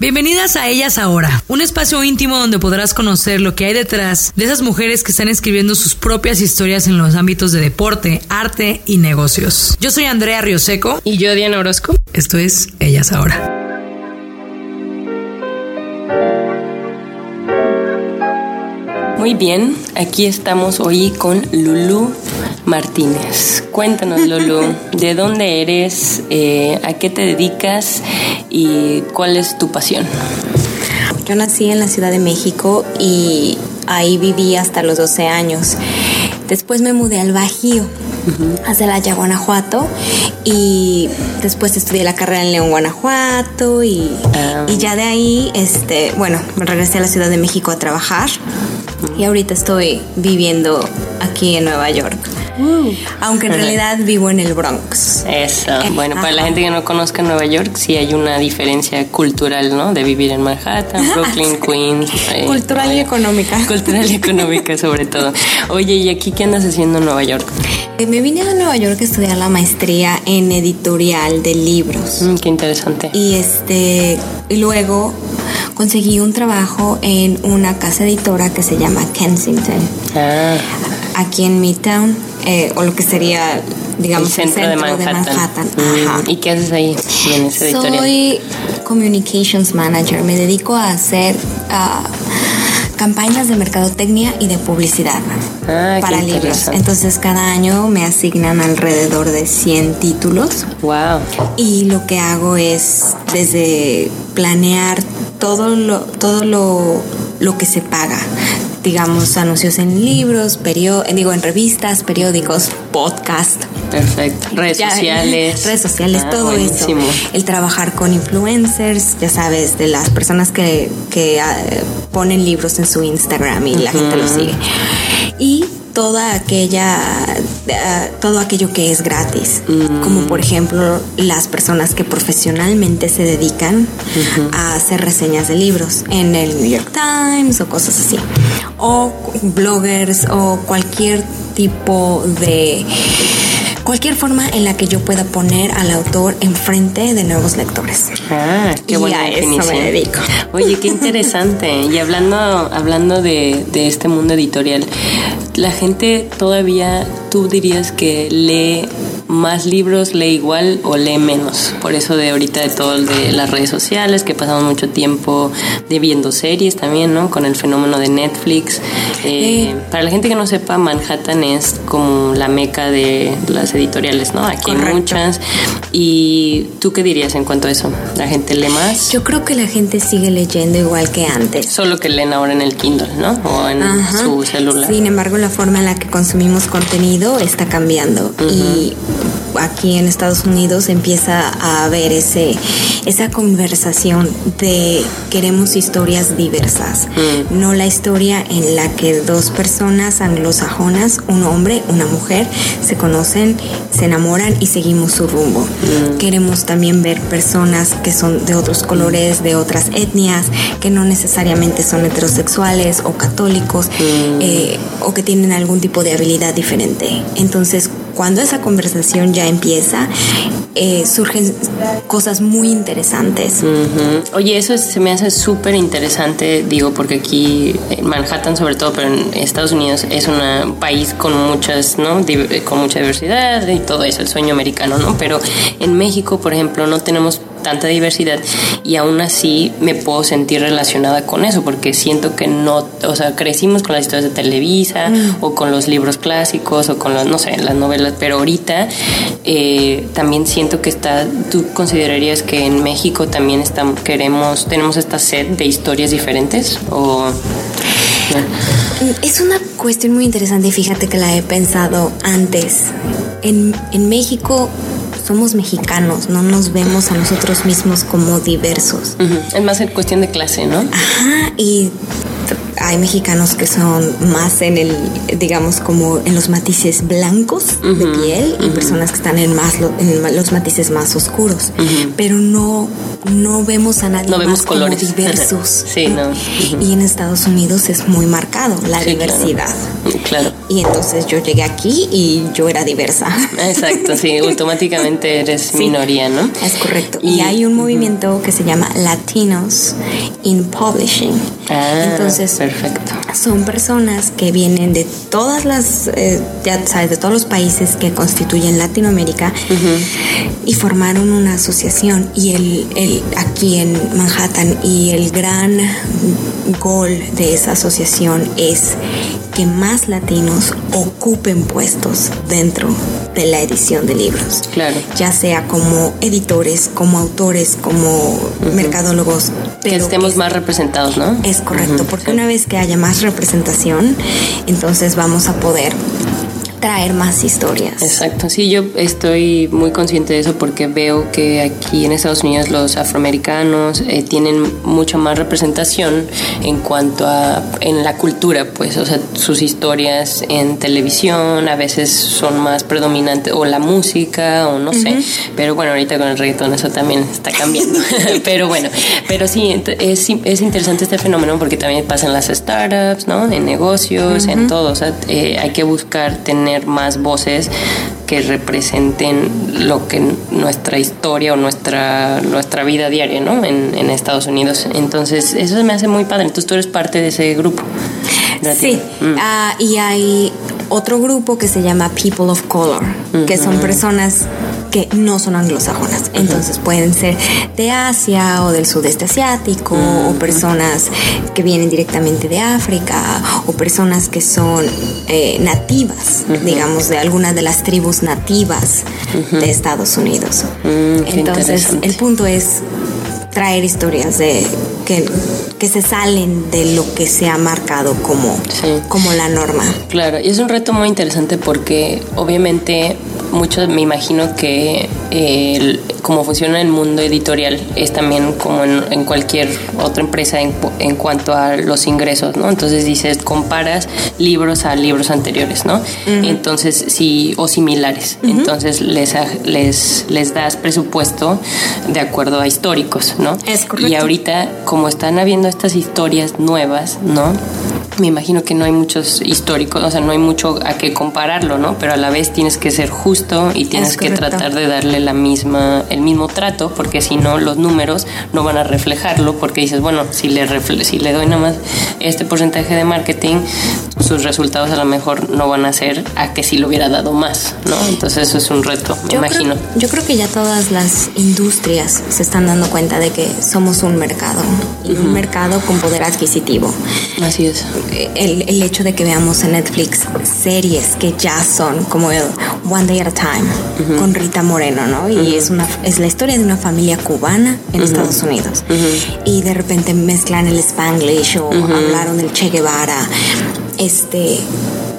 Bienvenidas a Ellas Ahora, un espacio íntimo donde podrás conocer lo que hay detrás de esas mujeres que están escribiendo sus propias historias en los ámbitos de deporte, arte y negocios. Yo soy Andrea Rioseco Y yo, Diana Orozco. esto es Ellas Ahora. Muy bien, aquí estamos hoy con Lulu Martínez. Cuéntanos, Lulu, ¿de dónde eres? Eh, ¿A qué te dedicas? ¿Y cuál es tu pasión? Yo nací en la Ciudad de México y ahí viví hasta los 12 años. Después me mudé al Bajío, a Celaya, Guanajuato, y después estudié la carrera en León, Guanajuato, y, y ya de ahí, este, bueno, regresé a la Ciudad de México a trabajar, y ahorita estoy viviendo aquí en Nueva York. Aunque en realidad vivo en el Bronx. Eso. Bueno, para la gente que no conozca Nueva York, sí hay una diferencia cultural, ¿no? De vivir en Manhattan, Brooklyn, Queens. eh, Cultural y eh, económica. Cultural y económica, sobre todo. Oye, ¿y aquí qué andas haciendo en Nueva York? Eh, Me vine a Nueva York a estudiar la maestría en editorial de libros. Mm, qué interesante. Y este y luego conseguí un trabajo en una casa editora que se llama Kensington, Ah, aquí en Midtown, eh, o lo que sería, digamos, el centro, de Manhattan. Mm, Ajá. ¿Y qué haces ahí en ese editorial? Soy communications manager. Me dedico a hacer ah, campañas de mercadotecnia y de publicidad Ah, para libros. Entonces cada año me asignan alrededor de 100 títulos. Wow. Y lo que hago es desde planear todo lo, todo lo, lo que se paga. Digamos, anuncios en libros, perio- eh, digo, en revistas, periódicos, podcast. Perfecto. Redes Ya, sociales. Redes sociales, Ah, todo buenísimo. eso. El trabajar con influencers, ya sabes, de las personas que, que ah, ponen libros en su Instagram y la gente los sigue. Y toda aquella, ah, todo aquello que es gratis, como por ejemplo las personas que profesionalmente se dedican a hacer reseñas de libros en el New York Times o cosas así, o bloggers o cualquier tipo de cualquier forma en la que yo pueda poner al autor enfrente de nuevos lectores. Ah, qué Y buena a eso me definición. dedico. Oye, qué interesante. Y hablando, hablando de, de este mundo editorial, la gente todavía, tú dirías que lee más libros, lee igual o lee menos. Por eso de ahorita de todo de las redes sociales, que pasamos mucho tiempo de viendo series también, ¿no? Con el fenómeno de Netflix. Eh, Para la gente que no sepa, Manhattan es como la meca de las editoriales, ¿no? Aquí hay muchas. ¿Y tú qué dirías en cuanto a eso? ¿La gente lee más? Yo creo que la gente sigue leyendo igual que antes. Solo que leen ahora en el Kindle, ¿no? O en Ajá. su celular. Sin embargo, la forma en la que consumimos contenido está cambiando y aquí en Estados Unidos empieza a haber ese esa conversación de queremos historias diversas, no la historia en la que dos personas anglosajonas, un hombre, una mujer, se conocen, se enamoran y seguimos su rumbo. Queremos también ver personas que son de otros colores, de otras etnias, que no necesariamente son heterosexuales o católicos eh, o que tienen algún tipo de habilidad diferente. Entonces, cuando esa conversación ya empieza, eh, surgen cosas muy interesantes. Oye, eso es- se me hace súper interesante, digo, porque aquí en Manhattan sobre todo, pero en Estados Unidos es un país con muchas, ¿no? Div- Con mucha diversidad y todo eso, el sueño americano, ¿no? Pero en México, por ejemplo, no tenemos tanta diversidad y aún así me puedo sentir relacionada con eso porque siento que no, o sea, crecimos con las historias de Televisa o con los libros clásicos o con las, no sé, las novelas, pero ahorita eh, también siento que está, tú considerarías que en México también estamos, queremos, tenemos esta sed de historias diferentes o... Es una cuestión muy interesante fíjate que la he pensado antes. En, en México somos mexicanos, no nos vemos a nosotros mismos como diversos. Es más en cuestión de clase, ¿no? Ajá, y hay mexicanos que son más en el, digamos, como en los matices blancos de piel y personas que están en más en los matices más oscuros. Pero no, no vemos a nadie no vemos más colores. como diversos. sí, no. Y en Estados Unidos es muy marcado la Sí, diversidad. Claro. claro. Y entonces yo llegué aquí y yo era diversa. Exacto, sí, automáticamente eres minoría, ¿no? Es correcto. Y, Y- hay un movimiento que se llama Latinos in Publishing. Ah, Entonces, perfecto. Son personas que vienen de todas las, eh, ya sabes, de todos los países que constituyen Latinoamérica y formaron una asociación. Y el, el aquí en Manhattan y el gran gol de esa asociación es que más latinos ocupen puestos dentro de la edición de libros Claro. ya sea como editores, como autores, como mercadólogos, Que estemos que más representados, ¿no? es correcto, porque una vez que haya más representación, entonces vamos a poder traer más historias. Exacto, sí, yo estoy muy consciente de eso porque veo que aquí en Estados Unidos los afroamericanos eh, tienen mucha más representación en cuanto a en la cultura, pues, o sea, sus historias en televisión a veces son más predominantes o la música o no sé, pero bueno, ahorita con el reggaetón eso también está cambiando, pero bueno, pero sí, es, es interesante este fenómeno porque también pasa en las startups, ¿no? En negocios, en todo, o sea, eh, hay que buscar tener más voces que representen lo que nuestra historia o nuestra nuestra vida diaria, ¿no? En, en Estados Unidos. Entonces, eso me hace muy padre. Entonces, tú eres parte de ese grupo. Sí, Mm. ah, y hay otro grupo que se llama People of Color, que son personas que no son anglosajonas. Entonces pueden ser de Asia o del sudeste asiático, o personas que vienen directamente de África, o personas que son eh, nativas, digamos, de algunas de las tribus nativas de Estados Unidos. Mm, Entonces, el punto es traer historias de que, que se salen de lo que se ha marcado como, Sí. como la norma. Claro, y es un reto muy interesante porque obviamente muchos me imagino que eh, el- como funciona el mundo editorial es también como en, en cualquier otra empresa en, en cuanto a los ingresos, ¿no? Entonces dices, comparas libros a libros anteriores, ¿no? Entonces, sí, o similares. Entonces les, les, les das presupuesto de acuerdo a históricos, ¿no? Es correcto. Y ahorita, como están habiendo estas historias nuevas, ¿no? Me imagino que no hay muchos históricos, o sea, no hay mucho a qué compararlo, ¿no? Pero a la vez tienes que ser justo y tienes Es que tratar de darle la misma, el mismo trato, porque si no, los números no van a reflejarlo, porque dices, bueno, si le, refle- si le doy nada más este porcentaje de marketing, sus resultados a lo mejor no van a ser a que si le hubiera dado más, ¿no? Entonces eso es un reto, me Yo imagino. creo, yo creo que ya todas las industrias se están dando cuenta de que somos un mercado y un mercado con poder adquisitivo. Así es. El, el hecho de que veamos en Netflix series que ya son como el One Day at a Time con Rita Moreno, ¿no? Y es una es la historia de una familia cubana en Estados Unidos. Y de repente mezclan el Spanglish o hablaron del Che Guevara. Este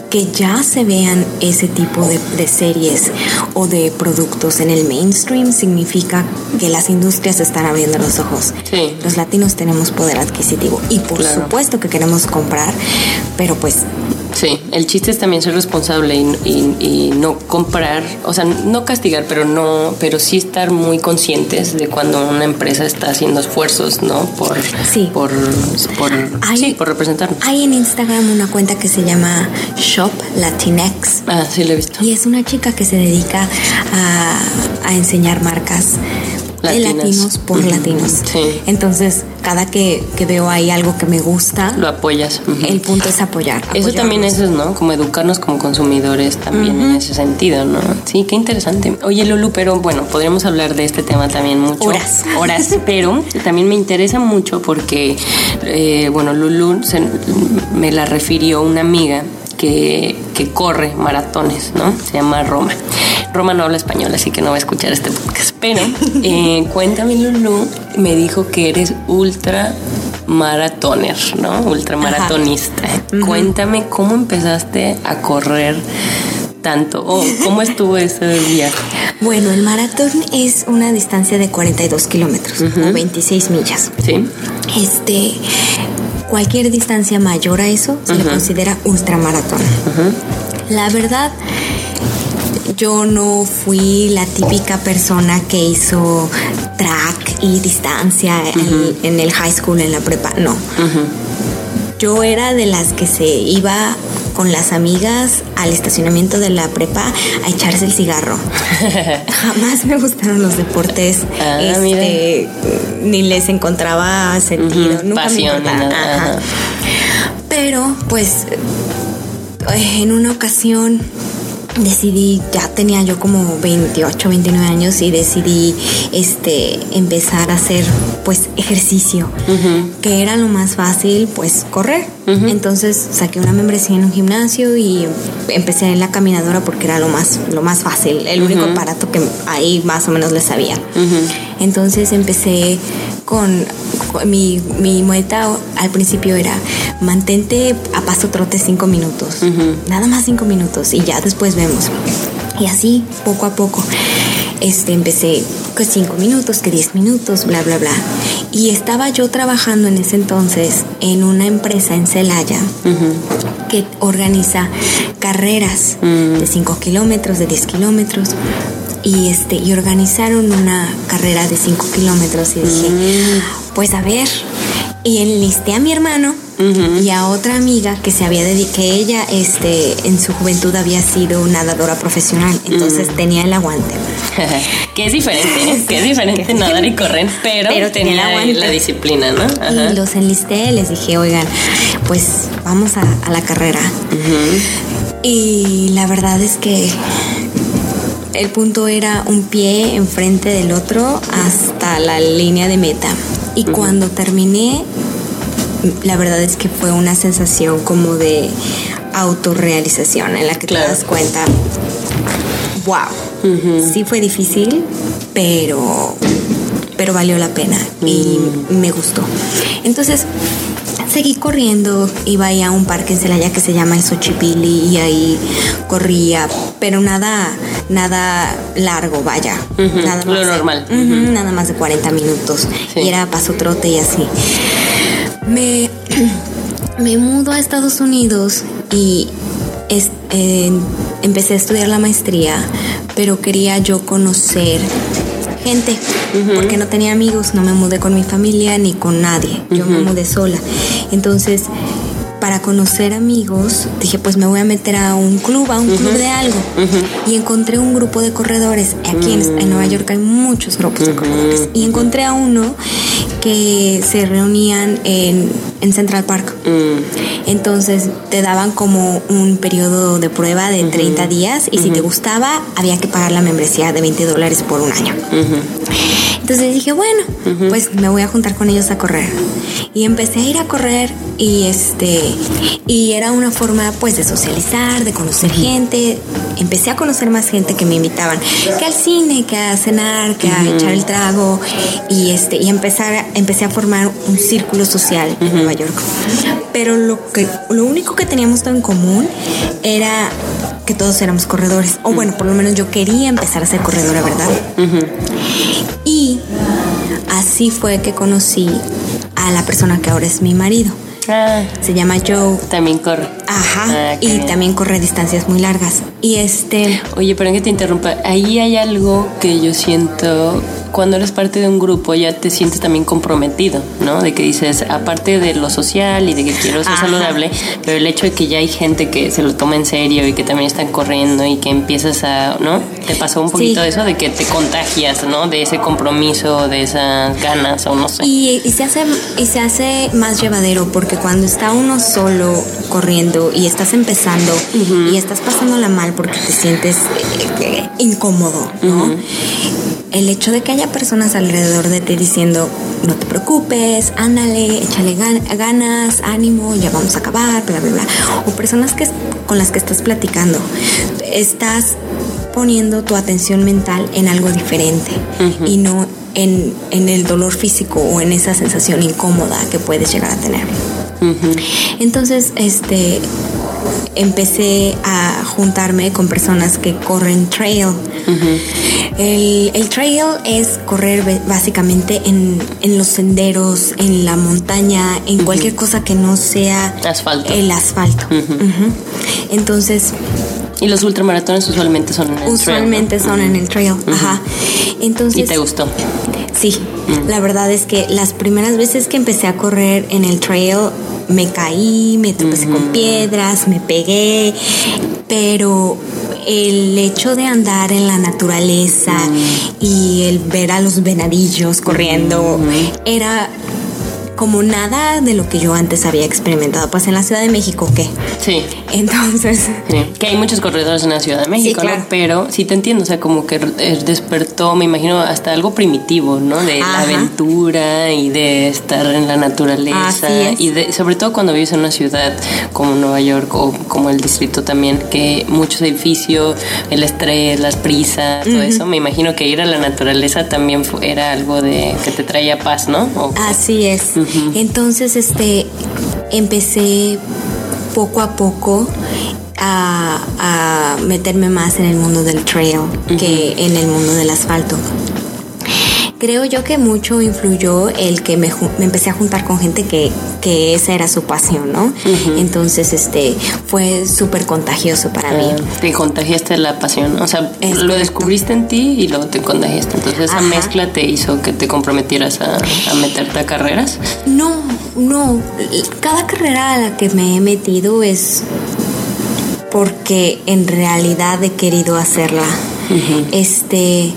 que ya se vean ese tipo de, de series o de productos en el mainstream significa que las industrias están abriendo los ojos. Sí. Los latinos tenemos poder adquisitivo y por Claro. supuesto que queremos comprar, pero pues Sí, el chiste es también ser responsable y, y- y no comprar, o sea, no castigar, pero no, pero sí estar muy conscientes de cuando una empresa está haciendo esfuerzos, ¿no? Por, Sí. por, por, Hay- sí, por representarnos. hay en Instagram una cuenta que se llama Shop Latinex Ah, sí, lo he visto. y es una chica que se dedica a, a enseñar marcas de Latinas. latinos por latinos. sí. Entonces, cada que, que veo ahí algo que me gusta, Lo apoyas. el punto es apoyar. Eso también es, ¿no? Como educarnos como consumidores también en ese sentido, ¿no? Sí, qué interesante. Oye, Lulu, pero bueno, podríamos hablar de este tema también mucho. Horas. Horas, pero también me interesa mucho porque, eh, bueno, Lulu se- me la refirió una amiga que, que corre maratones, ¿no? Se llama Roma. Roma no habla español, así que no va a escuchar este podcast. Pero eh, cuéntame, Lulu, me dijo que eres ultra maratoner, ¿no? Ultramaratonista. Cuéntame cómo empezaste a correr tanto o cómo estuvo ese día. Bueno, el maratón es una distancia de 42 kilómetros o 26 millas. Sí. Este, cualquier distancia mayor a eso se le considera ultramaratón. La verdad, yo no fui la típica persona que hizo track y distancia en, en el high school, en la prepa. No. Yo era de las que se iba con las amigas al estacionamiento de la prepa a echarse el cigarro. Jamás me gustaron los deportes. Ah, este, ni les encontraba sentido. Nunca pasión, me Ajá. Pero, pues, en una ocasión decidí, ya tenía yo como 28, 29 años y decidí este empezar a hacer pues ejercicio, que era lo más fácil, pues correr. Entonces saqué una membresía en un gimnasio y empecé en la caminadora porque era lo más lo más fácil, el único aparato que ahí más o menos le sabía. Entonces empecé con, con mi, mi meta al principio era mantente a paso trote cinco minutos, nada más cinco minutos y ya después vemos. Y así, poco a poco, este, empecé que cinco minutos, que diez minutos, bla, bla, bla. Y estaba yo trabajando en ese entonces en una empresa en Celaya que organiza carreras de 5 kilómetros, de 10 kilómetros. Y, este, y organizaron una carrera de 5 kilómetros y dije, pues a ver. Y enlisté a mi hermano y a otra amiga que se había dedicado, que ella este, en su juventud había sido nadadora profesional, entonces tenía el aguante. que es diferente, que es diferente que- nadar y correr, pero, Pero tenía tenía el aguante. la disciplina, ¿no? Ajá. Y los enlisté, les dije, oigan, pues vamos a, a la carrera. Y la verdad es que el punto era un pie enfrente del otro hasta la línea de meta. Y cuando terminé, la verdad es que fue una sensación como de autorrealización en la que Claro. te das cuenta, wow, sí fue difícil, pero, pero valió la pena y me gustó. Entonces, seguí corriendo, iba ahí a un parque en Celaya que se llama el Xochipilli y ahí corría, pero nada, nada largo, vaya. Nada lo normal. Nada más de 40 minutos. Sí. Y era paso trote y así. Me, me mudo a Estados Unidos y es- eh, empecé a estudiar la maestría, pero quería yo conocer gente, porque no tenía amigos, no me mudé con mi familia ni con nadie, yo me mudé sola. Entonces, para conocer amigos, dije, pues me voy a meter a un club, a un club de algo. Y encontré un grupo de corredores. Aquí en, en Nueva York hay muchos grupos de corredores. Y encontré a uno que se reunían en, en Central Park. Entonces te daban como un periodo de prueba de 30 días y si te gustaba había que pagar la membresía de 20 dólares por un año. Entonces dije, bueno, pues me voy a juntar con ellos a correr. Y empecé a ir a correr y este y era una forma pues de socializar, de conocer gente. Empecé a conocer más gente que me invitaban, que al cine, que a cenar, que a echar el trago y este y empezar empecé a formar un círculo social en Nueva York. Pero lo que lo único que teníamos todo en común era que todos éramos corredores, o bueno, por lo menos yo quería empezar a ser corredora, ¿verdad? Y así fue que conocí a la persona que ahora es mi marido. Ah, Se llama Joe. también corre. Ajá. Ah, y bien. también corre distancias muy largas. Y este. Oye, pero que te interrumpa, ahí hay algo que yo siento, cuando eres parte de un grupo ya te sientes también comprometido, ¿no? De que dices, aparte de lo social y de que quiero ser Ajá. saludable, pero el hecho de que ya hay gente que se lo toma en serio y que también están corriendo y que empiezas a, ¿no? Te pasó un poquito Sí. de eso, de que te contagias, ¿no? De ese compromiso, de esas ganas o no sé. Y, y se hace y se hace más llevadero porque cuando está uno solo corriendo y estás empezando y estás pasándola mal porque te sientes eh, eh, incómodo, ¿no? El hecho de que haya personas alrededor de ti diciendo no te preocupes, ándale, échale gan- ganas, ánimo, ya vamos a acabar, bla bla bla, o personas que con las que estás platicando, estás poniendo tu atención mental en algo diferente y no en, en el dolor físico o en esa sensación incómoda que puedes llegar a tener. Entonces, este empecé a juntarme con personas que corren trail el, el trail es correr básicamente en, en los senderos, en la montaña, en cualquier cosa que no sea Asfalto. el asfalto. Entonces, Y los ultramaratones usualmente son en el trail, ¿no? usualmente son en el trail. Ajá. Entonces, ¿Y te gustó? Sí, la verdad es que las primeras veces que empecé a correr en el trail me caí, me tropecé con piedras, me pegué, pero el hecho de andar en la naturaleza y el ver a los venadillos corriendo era como nada de lo que yo antes había experimentado. Pues en la Ciudad de México, ¿qué? Sí. Entonces, Sí, que hay muchos corredores en la Ciudad de México, Sí, claro. ¿no? Pero sí te entiendo, o sea, como que eh, despertó, me imagino, hasta algo primitivo, ¿no? De la aventura y de estar en la naturaleza. Y de, sobre todo cuando vives en una ciudad como Nueva York o como el distrito también, que muchos edificios, el estrés, las prisas, todo eso, me imagino que ir a la naturaleza también era algo de que te traía paz, ¿no? O- Así es. Entonces, este, empecé poco a poco a, a meterme más en el mundo del trail que en el mundo del asfalto. Creo yo que mucho influyó el que me, empecé a juntar con gente que, que esa era su pasión, ¿no? Entonces, este, fue súper contagioso para mí. Ah, Te contagiaste la pasión, o sea, Es lo correcto. descubriste en ti y luego te contagiaste. Entonces esa Ajá. mezcla te hizo que te comprometieras a, a meterte a carreras. No, no. Cada carrera a la que me he metido es porque en realidad he querido hacerla. Este,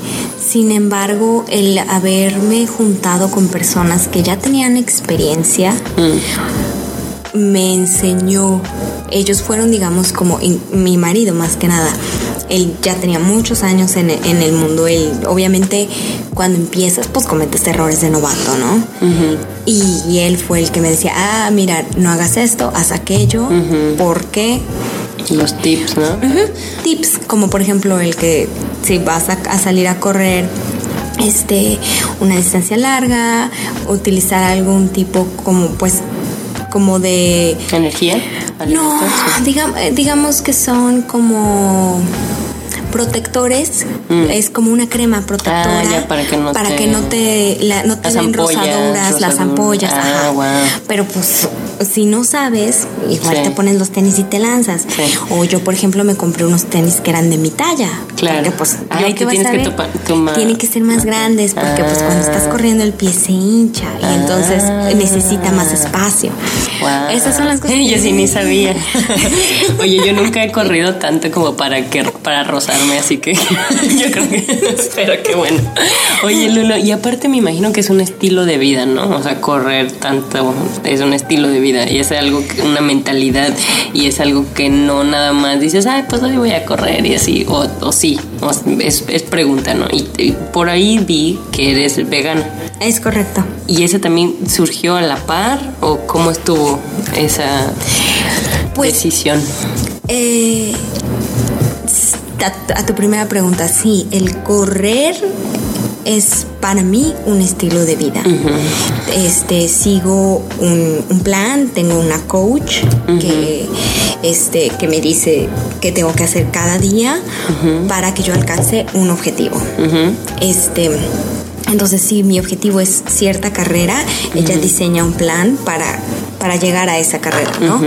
sin embargo, el haberme juntado con personas que ya tenían experiencia me enseñó. Ellos fueron, digamos, como in- mi marido más que nada. Él ya tenía muchos años en, en el mundo. Él, obviamente, cuando empiezas, pues cometes errores de novato, ¿no? y, y él fue el que me decía, ah, mira, no hagas esto, haz aquello, porque Los tips, ¿no? Tips, como por ejemplo el que si vas a, a salir a correr este una distancia larga, utilizar algún tipo como pues como de Energía. no, sí. digamos, digamos que son como protectores, es como una crema protectora Mm. Ah, ya, para que no para te- que no te la- no te Las den ampollas, rosaduras, las ampollas, Ah, wow. Pero pues si no sabes, igual Sí. te pones los tenis y te lanzas. Sí. O yo, por ejemplo, me compré unos tenis que eran de mi talla. Claro. Porque pues Ay, que tienes que tomar- tienen que ser más grandes porque pues cuando estás Ah. corriendo el pie se hincha y entonces Ah. necesita más espacio. Wow. Esas son las cosas. Yo sí ni sabía. Oye, yo nunca he corrido tanto como para que para rozarme, así que yo creo que espero que bueno. Oye, Lulo, y aparte me imagino que es un estilo de vida, ¿no? O sea, correr tanto es un estilo de vida y es algo que una mentalidad y es algo que no nada más dices, "Ay, pues hoy voy a correr" y así o, o sí, o es, es pregunta, ¿no? Y, y por ahí vi que eres vegana. Es correcto. ¿Y ese también surgió a la par o cómo estuvo esa Pues- decisión? Eh, a, a tu primera pregunta, sí, el correr es para mí un estilo de vida. Este sigo un, un plan, tengo una coach que este que me dice que tengo que hacer cada día para que yo alcance un objetivo. Este entonces, si mi objetivo es cierta carrera, ella diseña un plan para, para llegar a esa carrera, ¿no?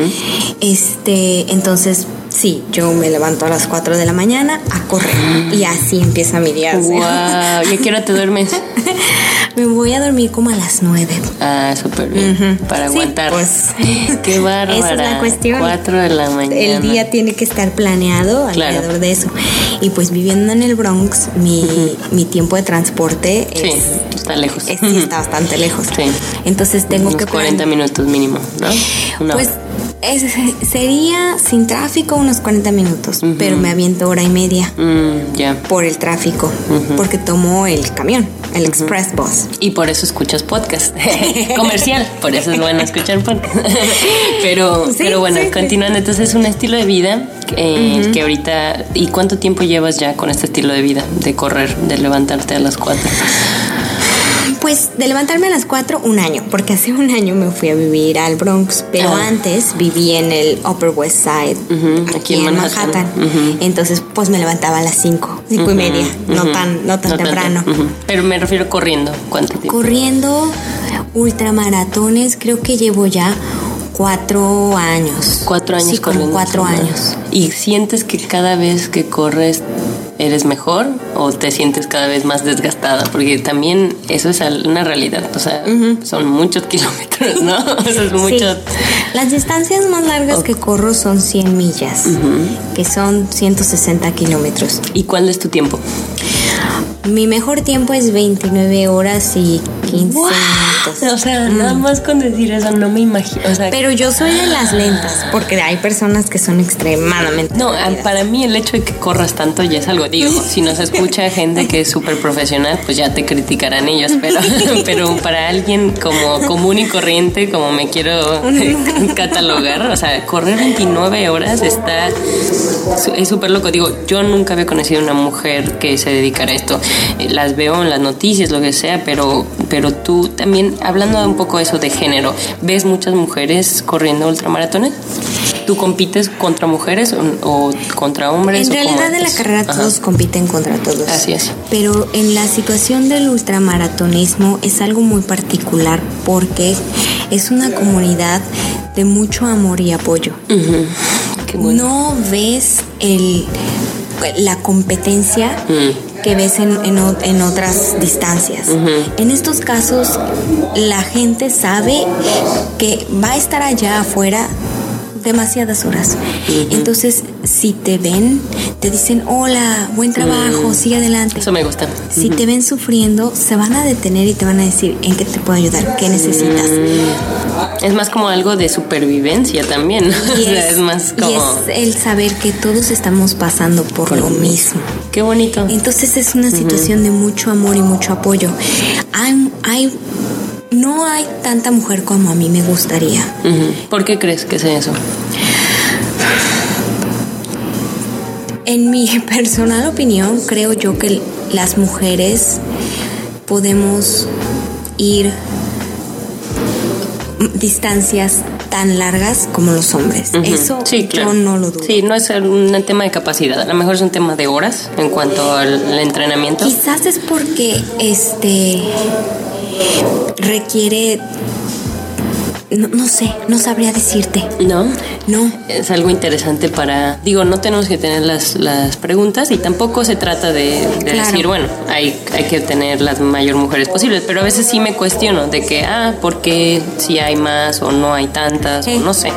Este, entonces, sí, yo me levanto a las 4 de la mañana a correr y así empieza mi día. Wow, ¿y a qué hora te duermes? Me voy a dormir como a las 9. Ah, súper bien. Para Sí, aguantar. pues. Qué bárbara. Esa es la cuestión. 4 de la mañana. El día tiene que estar planeado Claro. alrededor de eso. Y pues viviendo en el Bronx, mi, mi tiempo de transporte Sí, es, está lejos. es- sí está bastante lejos. Sí. Entonces tengo Unos que 40 plan- minutos mínimo, ¿no? Una Pues hora. Es- sería sin tráfico unos 40 minutos, pero me aviento hora y media Mm, por el tráfico, porque tomo el camión, el express bus. Y por eso escuchas podcast. Comercial. Por eso es bueno escuchar podcast. pero, Sí, pero bueno, sí, sí. continuando. Entonces es un estilo de vida eh, que ahorita... ¿Y cuánto tiempo llevas ya con este estilo de vida? De correr, de levantarte a las 4. Pues de levantarme a las 4, un año, porque hace un año me fui a vivir al Bronx, pero Ah. antes viví en el Upper West Side, Ujú, aquí en Manhattan. Entonces, pues me levantaba a las 5, 5 y media, no tan, no tan temprano. Pero me refiero corriendo. ¿Cuánto tiempo? Corriendo ultramaratones, creo que llevo ya cuatro años. Cuatro años Sí, corriendo. cuatro años. ¿Y sientes que cada vez que corres eres mejor o te sientes cada vez más desgastada? Porque también eso es una realidad. O sea, son muchos kilómetros, ¿no? O sea, es mucho. Sí. Las distancias más largas que corro son 100 millas, que son 160 kilómetros. ¿Y cuál es tu tiempo? Mi mejor tiempo es 29 horas y 15 minutos. O sea, nada más con decir eso no me imagino. O sea, Pero yo soy de las lentas, porque hay personas que son extremadamente No, rápidas. para mí el hecho de que corras tanto ya es algo. Digo, si nos escucha gente que es súper profesional, pues ya te criticarán ellos. Pero, pero para alguien como común y corriente, como me quiero catalogar, o sea, correr 29 horas está. Es súper loco. Digo, yo nunca había conocido una mujer que se dedicara a esto. Eh, Las veo en las noticias, lo que sea, pero, pero tú también, hablando un poco de eso de género, ¿ves muchas mujeres corriendo ultramaratones? ¿Tú compites contra mujeres o, o contra hombres? En o realidad en la carrera Ajá. todos compiten contra todos. Así es. Pero en la situación del ultramaratonismo es algo muy particular porque es una comunidad de mucho amor y apoyo. Ujú. Qué bueno. No ves el, la competencia Mm. Que ves en, en otras distancias. En estos casos, la gente sabe que va a estar allá afuera demasiadas horas. Entonces, si te ven, te dicen, hola, buen trabajo, sigue adelante. Eso me gusta. Si te ven sufriendo, se van a detener y te van a decir, ¿en qué te puedo ayudar? ¿Qué necesitas? Es más como algo de supervivencia también. ¿no? O Y sea, es, más y como. es el saber que todos estamos pasando por lo mismo. Qué bonito. Entonces es una situación de mucho amor y mucho apoyo. Hay, hay, no hay tanta mujer como a mí me gustaría. ¿Por qué crees que es eso? En mi personal opinión, creo yo que las mujeres podemos ir distancias tan largas como los hombres. Eso Sí, claro. yo no lo dudo. Sí, no es un tema de capacidad. A lo mejor es un tema de horas en cuanto al entrenamiento. Quizás es porque este requiere no, no sé, no sabría decirte. ¿No? No. Es algo interesante para. Digo, no tenemos que tener las, las preguntas y tampoco se trata de, de Claro. decir, bueno, hay, hay que tener las mayor mujeres posibles, pero a veces sí me cuestiono de que, ah, ¿por qué si hay más o no hay tantas? O no sé.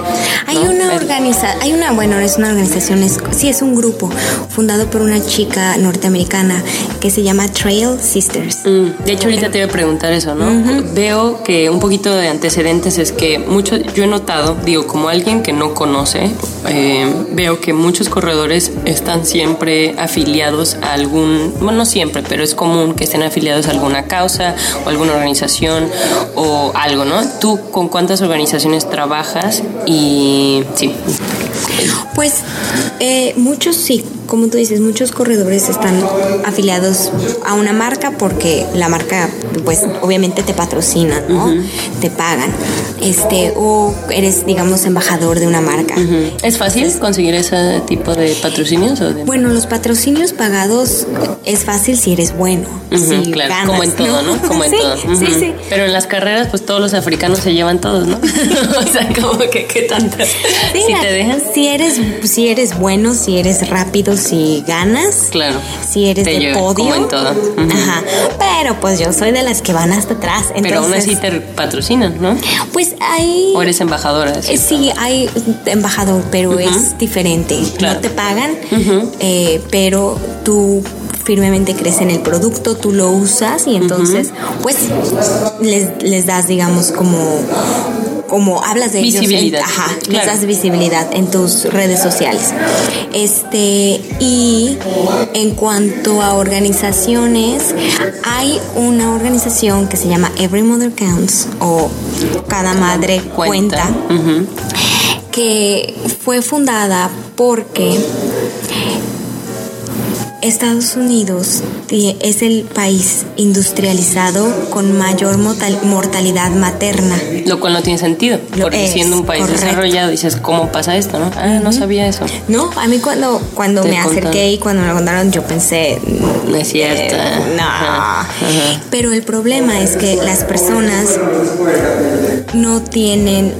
Hay ¿no? una organización, hay una, bueno, es una organización, es, sí, es un grupo fundado por una chica norteamericana que se llama Trail Sisters. Mm, De hecho, ahorita te iba a preguntar eso, ¿no? Veo que un poquito de antecedentes es que mucho, yo he notado, digo, como alguien que no conoce, eh, veo que muchos corredores están siempre afiliados a algún, bueno, no siempre, pero es común que estén afiliados a alguna causa o alguna organización o algo, ¿no? ¿Tú con cuántas organizaciones trabajas? Y sí. Pues eh, muchos sí, como tú dices, muchos corredores están afiliados a una marca porque la marca, pues obviamente te patrocina, ¿no? Te pagan. Este, o eres, digamos, embajador de una marca. ¿Es fácil conseguir ese tipo de patrocinios? O de... Bueno, los patrocinios pagados es fácil si eres bueno. Si claro, ganas, como en todo, ¿no? Como en sí, todo. Sí, sí. Pero en las carreras, pues todos los africanos se llevan todos, ¿no? o sea, como que qué tanto. Sí, si te dejan, si eres, si eres bueno, si eres rápido, si ganas, claro. si eres Te de podio, como en todo. Ajá. Pero pues yo soy de las que van hasta atrás. Pero aún así te patrocinan, ¿no? pues hay, O eres embajadora. eh, ¿sí? sí, hay embajador, pero es diferente. Claro. No te pagan, eh, pero tú firmemente crees en el producto, tú lo usas y entonces, pues, les, les das, digamos, como como hablas de ellos Visibilidad. ajá, les Claro. das visibilidad en tus redes sociales. Este, y en cuanto a organizaciones, hay una organización que se llama Every Mother Counts o Cada Madre Cuenta, que fue fundada porque Estados Unidos es el país industrializado con mayor mortalidad materna. Lo cual no tiene sentido, porque siendo un país desarrollado dices, ¿cómo pasa esto? No, ah, no sabía eso. No, a mí cuando, cuando me acerqué y cuando me lo contaron, yo pensé... No es cierto. Eh, no. Pero el problema es que las personas no tienen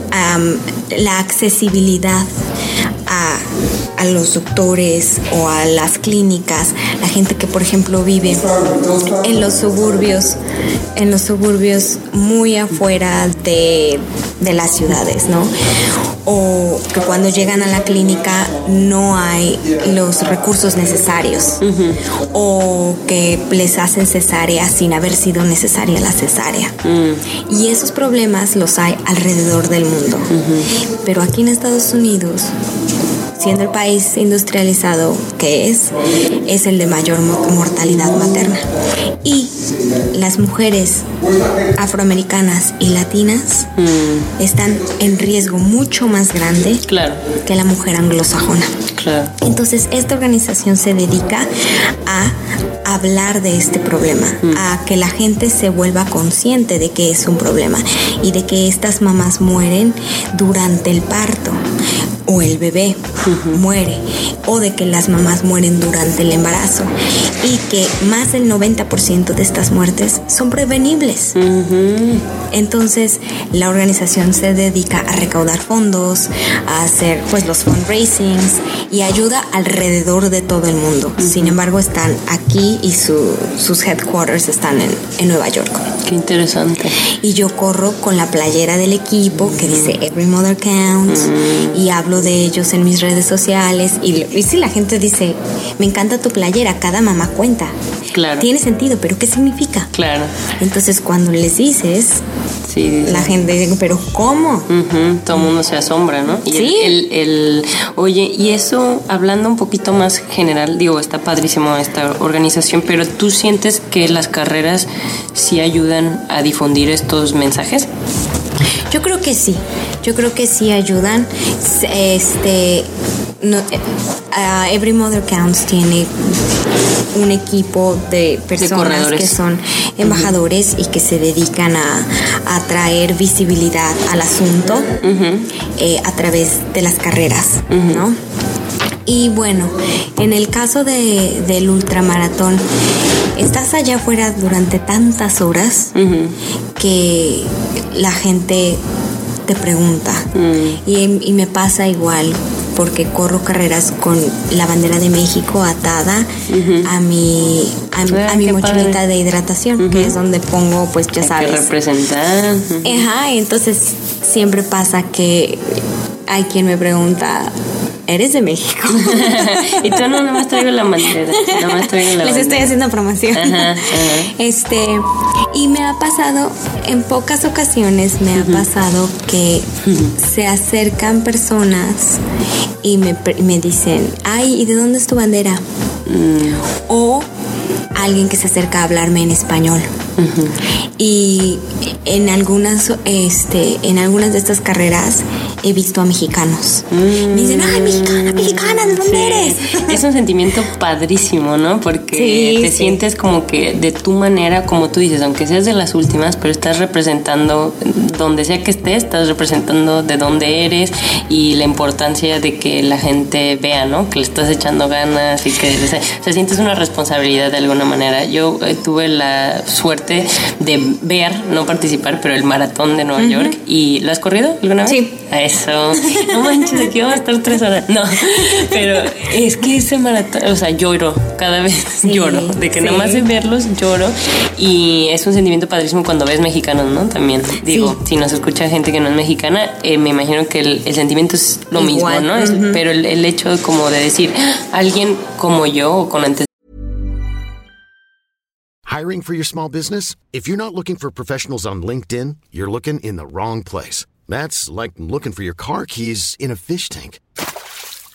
la accesibilidad a los doctores o a las clínicas, la gente que por ejemplo vive en los suburbios, en los suburbios muy afuera de, las ciudades, ¿no? O que cuando llegan a la clínica no hay los recursos necesarios. O que les hacen cesárea sin haber sido necesaria la cesárea. Mm. Y esos problemas los hay alrededor del mundo. Pero aquí en Estados Unidos siendo el país industrializado que es, es el de mayor mortalidad materna. Y las mujeres afroamericanas y latinas mm. están en riesgo mucho más grande que la mujer anglosajona. Entonces, esta organización se dedica a hablar de este problema, mm. a que la gente se vuelva consciente de que es un problema y de que estas mamás mueren durante el parto o el bebé muere o de que las mamás mueren durante el embarazo y que más del 90% de estas muertes son prevenibles. Entonces la organización se dedica a recaudar fondos, a hacer pues los fundraisings y ayuda alrededor de todo el mundo. Sin embargo están aquí y sus headquarters están en, en Nueva York. Qué interesante. Y yo corro con la playera del equipo que dice Every Mother Counts y hablo de ellos en mis redes sociales y, si la gente dice, me encanta tu playera, cada mamá cuenta. Claro. Tiene sentido, pero ¿qué significa? Claro. Entonces cuando les dices, sí, la gente dice, pero ¿cómo? Todo el mundo se asombra, ¿no? Y sí. El, oye, y eso, hablando un poquito más general, digo, está padrísimo esta organización, pero ¿tú sientes que las carreras sí ayudan a difundir estos mensajes? Yo creo que sí, yo creo que sí ayudan. Este, no, Every Mother Counts tiene un equipo de personas que son embajadores y que se dedican a, traer visibilidad al asunto eh, a través de las carreras, ¿no? Y bueno, en el caso de, del ultramaratón, estás allá afuera durante tantas horas que la gente te pregunta. Mm. Y, me pasa igual porque corro carreras con la bandera de México atada a mi a, mi mochilita de hidratación, que es donde pongo, pues ya sabes. Que representar. Ajá, entonces siempre pasa que hay quien me pregunta, eres de México. y tú no, más traigo la bandera. traigo la Les estoy haciendo promoción. Este, y me ha pasado, en pocas ocasiones me ha pasado que se acercan personas y me, me dicen, ay, ¿y de dónde es tu bandera? Mm. O alguien que se acerca a hablarme en español. Y en algunas, este, en algunas de estas carreras he visto a mexicanos. Me dicen, ay, mexicana, mexicana, ¿de dónde eres? Es un sentimiento padrísimo, ¿no? Porque te sientes como que de tu manera, como tú dices, aunque seas de las últimas, pero estás representando, donde sea que estés, estás representando de dónde eres y la importancia de que la gente vea, ¿no? Que le estás echando ganas y que se sientes una responsabilidad de alguna manera. Yo eh, tuve la suerte de ver, no participar, pero el maratón de Nueva York. ¿Y lo has corrido alguna vez? Sí. Eso. No manches, aquí vamos a estar tres horas. No, pero es que ese maratón, o sea, lloro, cada vez lloro. De que nada más de verlos lloro. Y es un sentimiento padrísimo cuando ves mexicanos, ¿no? También. Digo, si nos escucha gente que no es mexicana, eh, me imagino que el, sentimiento es lo mismo, ¿no? pero el, el hecho como de decir, alguien como yo o con antes Hiring for your small business? If you're not looking for professionals on LinkedIn, you're looking in the wrong place. That's like looking for your car keys in a fish tank.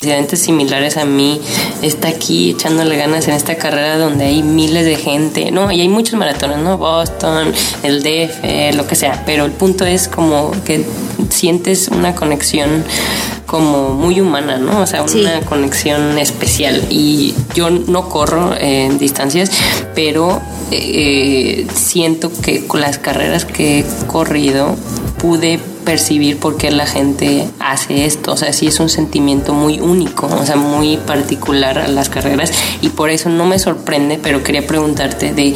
Accidentes similares a mí está aquí echándole ganas en esta carrera donde hay miles de gente, ¿no? Y hay muchos maratones, ¿no? Boston, el DF, lo que sea. Pero el punto es como que sientes una conexión como muy humana, ¿no? O sea, una conexión especial. Y yo no corro en distancias, pero eh, siento que con las carreras que he corrido pude percibir por qué la gente hace esto. O sea, sí es un sentimiento muy único, o sea, muy particular a las carreras y por eso no me sorprende, pero quería preguntarte de...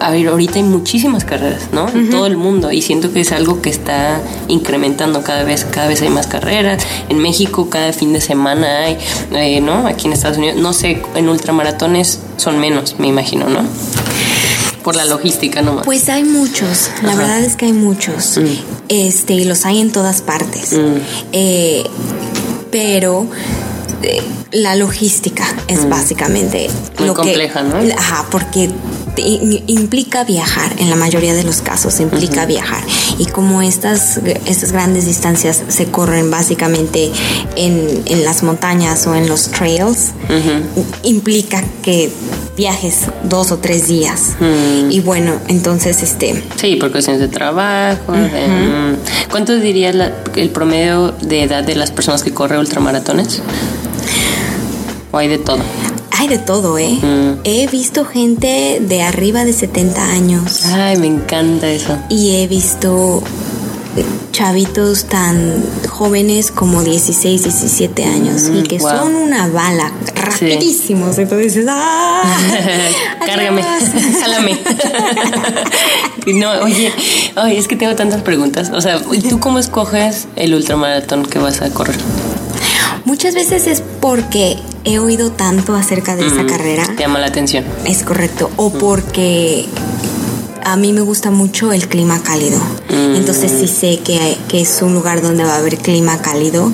A ver, ahorita hay muchísimas carreras, ¿no? En todo el mundo y siento que es algo que está incrementando cada vez, cada vez hay más carreras. En México cada fin de semana hay, eh, ¿no? Aquí en Estados Unidos, no sé, en ultramaratones son menos, me imagino, ¿no? Por la logística nomás. Pues hay muchos, la verdad es que hay muchos, este, y los hay en todas partes. Eh, pero eh, la logística es básicamente Muy lo compleja, que, ¿no? Ajá, porque implica viajar, en la mayoría de los casos implica viajar. Y como estas, estas grandes distancias se corren básicamente en, en las montañas o en los trails, implica que viajes dos o tres días. Y bueno, entonces este... Sí, por cuestiones de trabajo. de, mm. ¿Cuánto dirías la- el promedio de edad de las personas que corren ultramaratones? ¿O hay de todo? Hay de todo, ¿eh? He visto gente de arriba de 70 años Ay, me encanta eso. y he visto chavitos tan jóvenes como 16, 17 años y que wow. son una bala, rapidísimos. Entonces dices, ¡ah! Cárgame, adiós". jálame. no, oye, oye, es que tengo tantas preguntas. O sea, ¿tú cómo escoges el ultramaratón que vas a correr? Muchas veces es porque he oído tanto acerca de esa carrera. Te llama la atención. Es correcto. O porque a mí me gusta mucho el clima cálido. Entonces sí sé que, hay- que es un lugar donde va a haber clima cálido.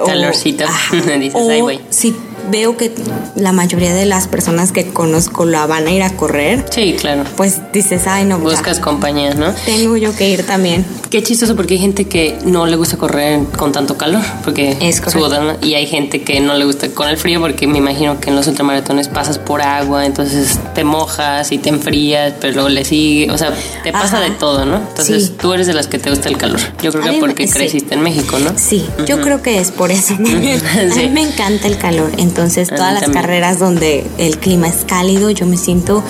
O- Calorcito. Dices, o "Ay, güey". si veo que la mayoría de las personas que conozco la van a ir a correr, Sí, claro. pues dices, ay no, ya, Buscas compañía, ¿no? tengo yo que ir también. Qué chistoso porque hay gente que no le gusta correr con tanto calor porque Es sudan y hay gente que no le gusta con el frío porque me imagino que en los ultramaratones pasas por agua, entonces te mojas y te enfrías, pero luego le sigue, o sea, te pasa Ajá. de todo, ¿no? Entonces Sí. tú eres de las que te gusta el calor. Yo creo A que me- porque sí. creciste en México, ¿no? Sí, yo creo que es por eso también. A Sí. mí me encanta el calor, entonces todas las carreras donde el clima es cálido, yo me siento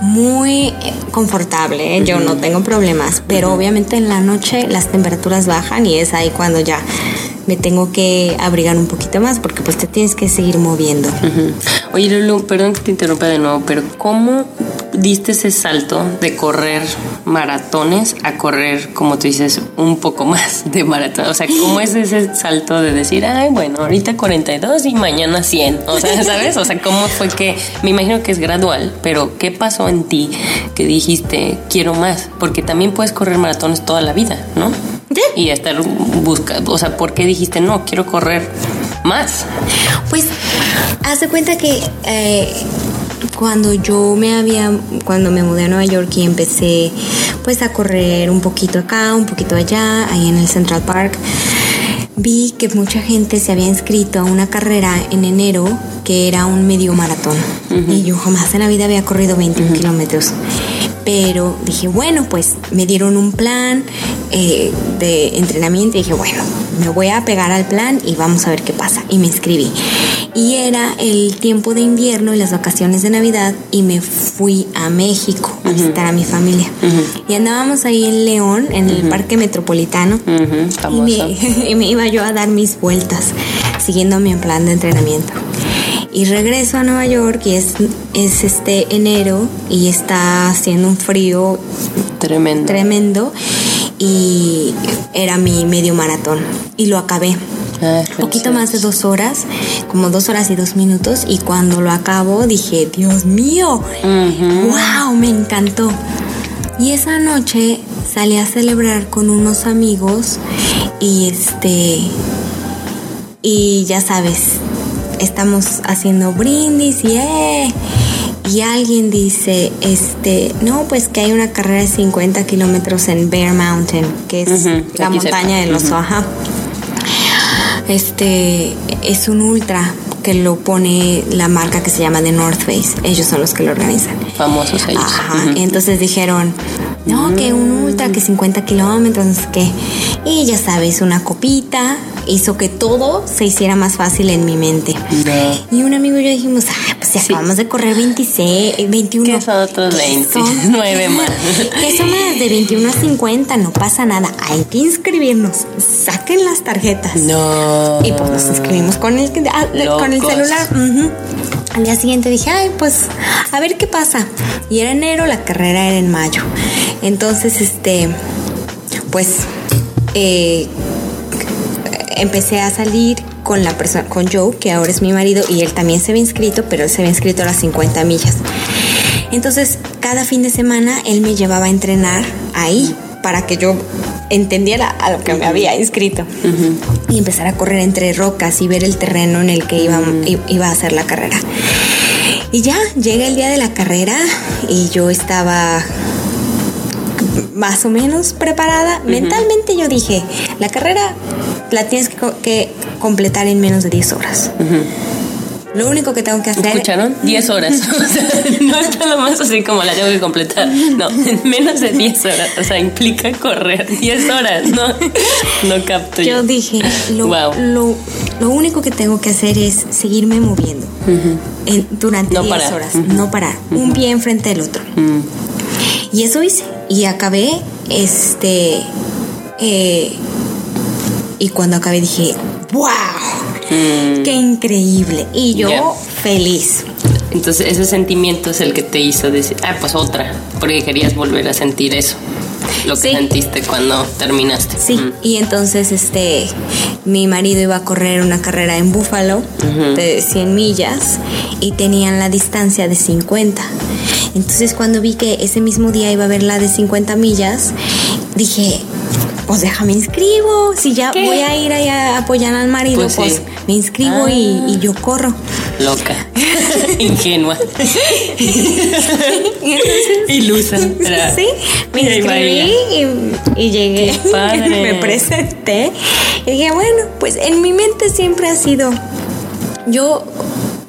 muy confortable, ¿eh? yo no tengo problemas, pero obviamente en la noche las temperaturas bajan y es ahí cuando ya me tengo que abrigar un poquito más porque pues te tienes que seguir moviendo. Oye, Lulu, perdón que te interrumpa de nuevo, pero ¿cómo diste ese salto de correr maratones a correr, como tú dices, un poco más de maratón? O sea, ¿cómo es ese salto de decir, ay, bueno, ahorita 42 y mañana 100? O sea, ¿sabes? O sea, ¿cómo fue que, me imagino que es gradual, pero ¿qué pasó en ti que dijiste, quiero más? Porque también puedes correr maratones toda la vida, ¿no? Y estar buscando, o sea, ¿por qué dijiste, no, quiero correr más? Pues, haz de cuenta que eh, cuando yo me había, cuando me mudé a Nueva York y empecé pues a correr un poquito acá, un poquito allá, ahí en el Central Park, vi que mucha gente se había inscrito a una carrera en enero que era un medio maratón. Y yo jamás en la vida había corrido 21 kilómetros. Pero dije, bueno, pues me dieron un plan eh, de entrenamiento y dije, bueno, me voy a pegar al plan y vamos a ver qué pasa. Y me inscribí. Y era el tiempo de invierno y las vacaciones de Navidad y me fui a México a visitar a mi familia. Y andábamos ahí en León, en el Parque Metropolitano. Y me, y me iba yo a dar mis vueltas, siguiendo mi plan de entrenamiento. Y regreso a Nueva York y es, es este enero y está haciendo un frío Tremendo. tremendo y era mi medio maratón y lo acabé. Ay, Poquito más de dos horas, como dos horas y dos minutos y cuando lo acabo dije, Dios mío, wow, me encantó. Y esa noche salí a celebrar con unos amigos y este y ya sabes, estamos haciendo brindis y eh, y alguien dice, este, no, pues que hay una carrera de 50 kilómetros en Bear Mountain, que es la montaña de los uh Este, es un ultra que lo pone la marca que se llama The North Face. Ellos son los que lo organizan. Famosos ellos. Ajá. Entonces dijeron, no, que un ultra, que 50 kilómetros, no sé qué. Y ya sabes, una copita hizo que todo se hiciera más fácil en mi mente. Y un amigo y yo dijimos, ay, pues ya acabamos de correr 26, 21. ¿Qué son otros 29 más? que son las de 21 a 50, no pasa nada. Hay que inscribirnos. Saquen las tarjetas. No. Y pues nos inscribimos con el, ah, con el celular. Al día siguiente dije, ay, pues a ver qué pasa. Y era enero, la carrera era en mayo. Entonces, este, pues, eh, empecé a salir con la persona, con Joe, que ahora es mi marido, y él también se había inscrito, pero él se había inscrito a las 50 millas. Entonces, cada fin de semana él me llevaba a entrenar ahí para que yo entendiera a lo que me había inscrito y empezar a correr entre rocas y ver el terreno en el que iba, iba a hacer la carrera. Y ya, llega el día de la carrera y yo estaba más o menos preparada. Mentalmente yo dije, la carrera la tienes que, completar en menos de 10 horas. Lo único que tengo que hacer. ¿Escucharon? 10 horas. o sea, no es nada más así como la tengo que completar. No, en menos de 10 horas. O sea, implica correr 10 horas. No, no capto. Yo, dije, lo, lo, único que tengo que hacer es seguirme moviendo durante 10 horas. No parar. Un pie enfrente del otro. Y eso hice. Y acabé, este. Eh, y cuando acabé dije, ¡wow! Mm. ¡Qué increíble! Y yo feliz. Entonces ese sentimiento es el que te hizo decir, ah, pues otra, porque querías volver a sentir eso lo que sentiste cuando terminaste. Sí, mm. y entonces este mi marido iba a correr una carrera en Búfalo de 100 millas y tenían la distancia de 50. Entonces cuando vi que ese mismo día iba a haber la de 50 millas, dije, pues déjame inscribo. Si ya voy a ir a apoyar al marido, pues, pues me inscribo y, ah. yo corro. Loca, ingenua, ilusa. Sí, me inscribí y, llegué. me presenté y dije, bueno, pues en mi mente siempre ha sido, yo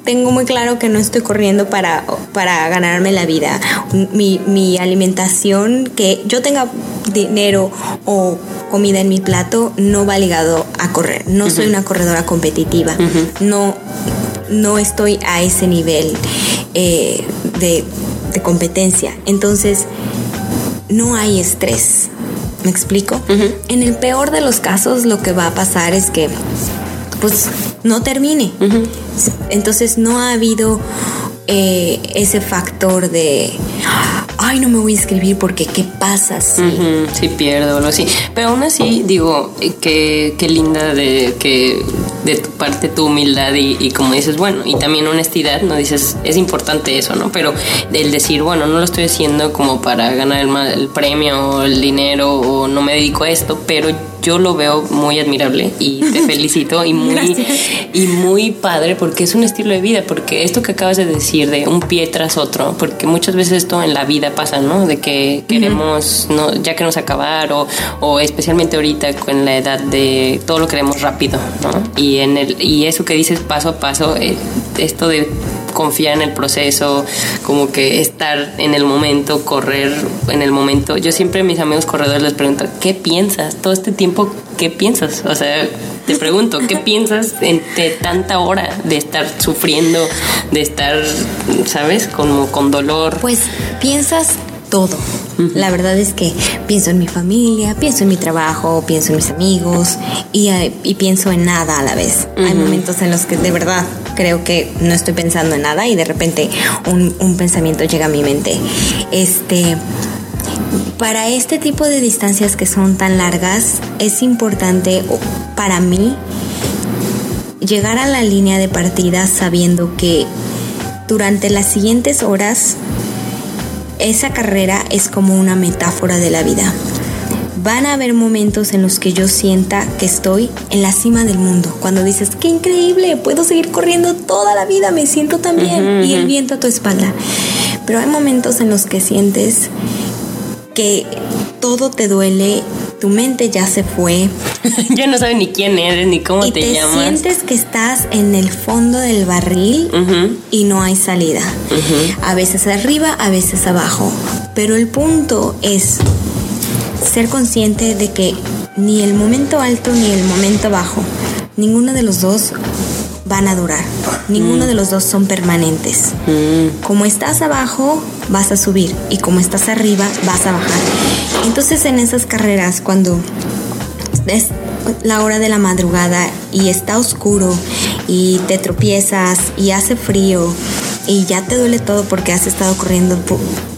tengo muy claro que no estoy corriendo para, para ganarme la vida. Mi, mi alimentación, que yo tenga dinero o comida en mi plato, no va ligado a correr. No soy una corredora competitiva. No, no estoy a ese nivel eh, de, de competencia. Entonces, no hay estrés. ¿Me explico? En el peor de los casos, lo que va a pasar es que pues no termine. Entonces no ha habido eh, ese factor de ay, no me voy a inscribir porque qué pasa si... si pierdo o algo así. Pero aún así, digo, que qué linda de que de tu parte tu humildad y, como dices, bueno, y también honestidad, ¿no? Dices, es importante eso, ¿no? Pero el decir, bueno, no lo estoy haciendo como para ganar el, el premio o el dinero o no me dedico a esto, pero yo lo veo muy admirable y te felicito y muy, y muy padre porque es un estilo de vida, porque esto que acabas de decir de un pie tras otro, porque muchas veces esto en la vida pasa, ¿no? De que queremos, no, ya queremos acabar o, o especialmente ahorita con la edad de todo lo queremos rápido, ¿no? Y, en el, y eso que dices paso a paso, eh, esto de confiar en el proceso, como que estar en el momento, correr en el momento. Yo siempre a mis amigos corredores les pregunto, ¿qué piensas? Todo este tiempo, ¿qué piensas? O sea, te pregunto, ¿qué piensas entre tanta hora de estar sufriendo, de estar, ¿sabes? Como con dolor. Pues piensas todo. La verdad es que pienso en mi familia, pienso en mi trabajo, pienso en mis amigos y, eh, pienso en nada a la vez. Hay momentos en los que de verdad creo que no estoy pensando en nada y de repente un, un pensamiento llega a mi mente. Este para este tipo de distancias que son tan largas, es importante para mí llegar a la línea de partida sabiendo que durante las siguientes horas esa carrera es como una metáfora de la vida. van a haber momentos en los que yo sienta que estoy en la cima del mundo. Cuando dices, qué increíble, puedo seguir corriendo toda la vida, me siento tan bien y el viento a tu espalda. Pero hay momentos en los que sientes que todo te duele, tu mente ya se fue. ya no sabes ni quién eres ni cómo y te, llamas. Sientes que estás en el fondo del barril y no hay salida. A veces arriba, a veces abajo. Pero el punto es ser consciente de que ni el momento alto ni el momento bajo, ninguno de los dos van a durar. Ninguno de los dos son permanentes. Como estás abajo, vas a subir y como estás arriba, vas a bajar. Entonces en esas carreras, cuando es la hora de la madrugada y está oscuro y te tropiezas y hace frío y ya te duele todo porque has estado corriendo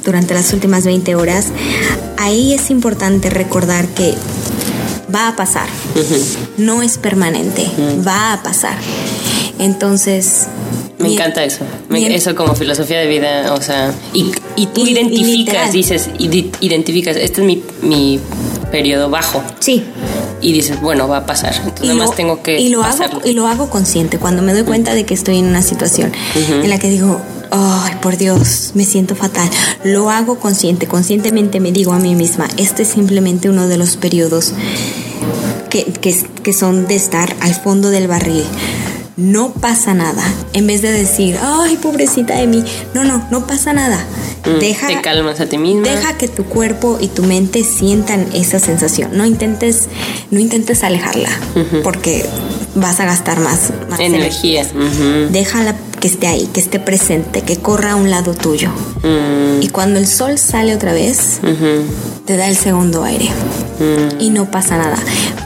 durante las últimas 20 horas, ahí es importante recordar que va a pasar. No es permanente, va a pasar. Entonces... Me encanta eso. eso como filosofía de vida, o sea, y, y tú identificas, dices, identificas, este es mi, mi periodo bajo. Sí. Y dices, bueno, va a pasar. Entonces, nada más tengo que. Y lo, hago, y lo hago consciente. Cuando me doy cuenta de que estoy en una situación en la que digo, ay, por Dios, me siento fatal. Lo hago consciente, conscientemente me digo a mí misma, este es simplemente uno de los periodos que, que, que son de estar al fondo del barril no pasa nada. En vez de decir, ay, pobrecita de mí, no, no, no pasa nada. Mm, deja, te calmas a ti mismo. Deja que tu cuerpo y tu mente sientan esa sensación. No intentes, no intentes alejarla, porque vas a gastar más, energía. Déjala que esté ahí, que esté presente, que corra a un lado tuyo. Mm. Y cuando el sol sale otra vez, te da el segundo aire. Mm. Y no pasa nada.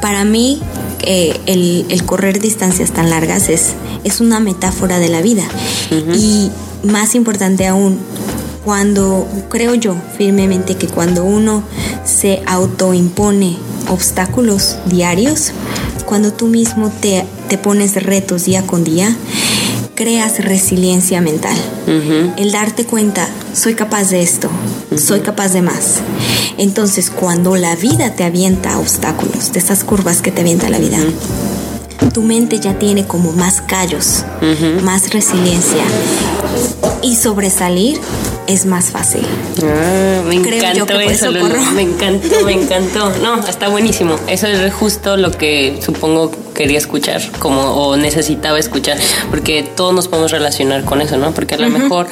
Para mí, eh, el, correr distancias tan largas es, es una metáfora de la vida. Y más importante aún, cuando creo yo firmemente que cuando uno se autoimpone obstáculos diarios, cuando tú mismo te, te pones retos día con día, creas resiliencia mental. El darte cuenta, soy capaz de esto, soy capaz de más. Entonces, cuando la vida te avienta obstáculos, de esas curvas que te avienta la vida, tu mente ya tiene como más callos, más resiliencia. Y sobresalir es más fácil. Ah, me encantó eso, Me encantó, me encantó. No, está buenísimo. Eso es justo lo que supongo quería escuchar, como o necesitaba escuchar, porque todos nos podemos relacionar con eso, ¿no? Porque a lo mejor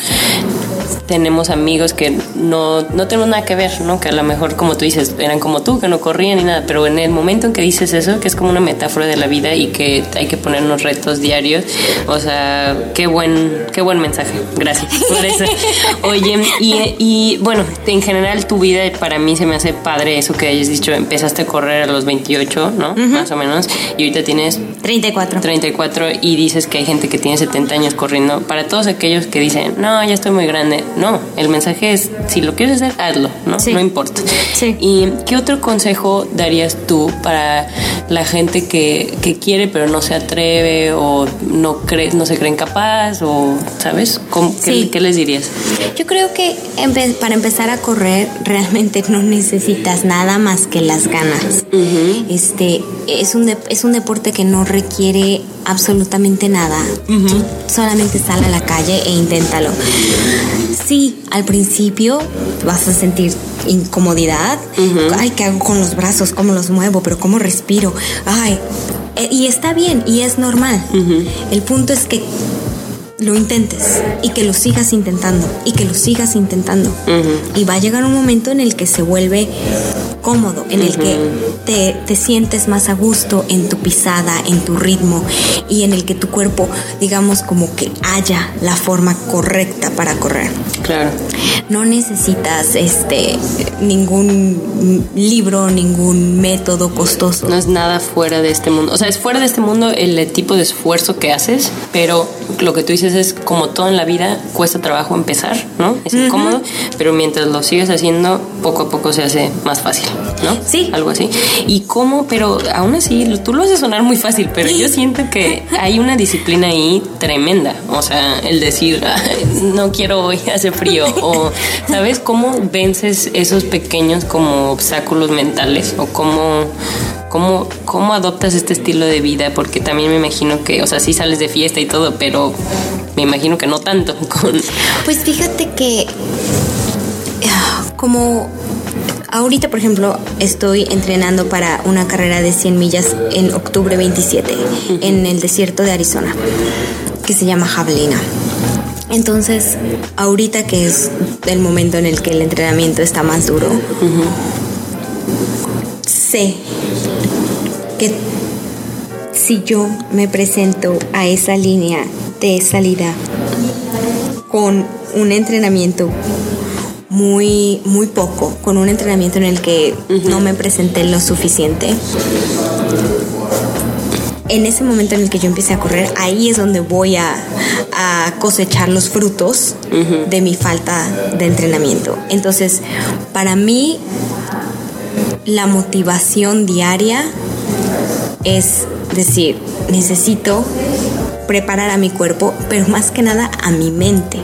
tenemos amigos que no, no tenemos nada que ver, ¿no? Que a lo mejor, como tú dices, eran como tú, que no corrían ni nada, pero en el momento en que dices eso, que es como una metáfora de la vida y que hay que ponernos retos diarios, o sea, qué buen, qué buen mensaje. Gracias por eso. Oye, y, y bueno, en general tu vida para mí se me hace padre eso que hayas dicho, empezaste a correr a los 28, ¿no? Más o menos, y ahorita tienes 34. 34 y dices que hay gente que tiene 70 años corriendo. Para todos aquellos que dicen, no, ya estoy muy grande, no, el mensaje es, si lo quieres hacer, hazlo, ¿no? No importa. ¿Y qué otro consejo darías tú para la gente que, que quiere pero no se atreve o no, cree, no se creen capaz o, ¿sabes? qué, les dirías? Yo creo que para empezar a correr realmente no necesitas nada más que las ganas. Este es un, es un deporte que no requiere absolutamente nada. solamente sal a la calle e inténtalo. Sí, al principio vas a sentir incomodidad. Ay, ¿qué hago con los brazos? ¿Cómo los muevo? ¿Pero cómo respiro? Ay, eh, y está bien y es normal. El punto es que lo intentes y que lo sigas intentando y que lo sigas intentando. Y va a llegar un momento en el que se vuelve cómodo, en el que te, te, sientes más a gusto en tu pisada, en tu ritmo y en el que tu cuerpo, digamos, como que haya la forma correcta para correr. Claro. No necesitas este ningún libro, ningún método costoso. No es nada fuera de este mundo. O sea, es fuera de este mundo el tipo de esfuerzo que haces, pero lo que tú dices es como todo en la vida, cuesta trabajo empezar, ¿no? Es incómodo, pero mientras lo sigues haciendo, poco a poco se hace más fácil, ¿no? Sí. Algo así. ¿Y cómo? Pero aún así, tú lo haces sonar muy fácil, pero yo siento que hay una disciplina ahí tremenda. O sea, el decir, no quiero hoy, hace frío. O, ¿sabes cómo vences esos pequeños como obstáculos mentales? O cómo ¿Cómo, ¿Cómo adoptas este estilo de vida? Porque también me imagino que, o sea, sí sales de fiesta y todo, pero me imagino que no tanto. Con... Pues fíjate que ah, como ahorita, por ejemplo, estoy entrenando para una carrera de 100 millas en octubre 27 en el desierto de Arizona, que se llama Javelina. Entonces, ahorita que es el momento en el que el entrenamiento está más duro, sé que si yo me presento a esa línea de salida con un entrenamiento muy muy poco, con un entrenamiento en el que no me presenté lo suficiente. En ese momento en el que yo empecé a correr, ahí es donde voy a, a cosechar los frutos de mi falta de entrenamiento. Entonces, para mí, la motivación diaria es decir, necesito preparar a mi cuerpo, pero más que nada a mi mente.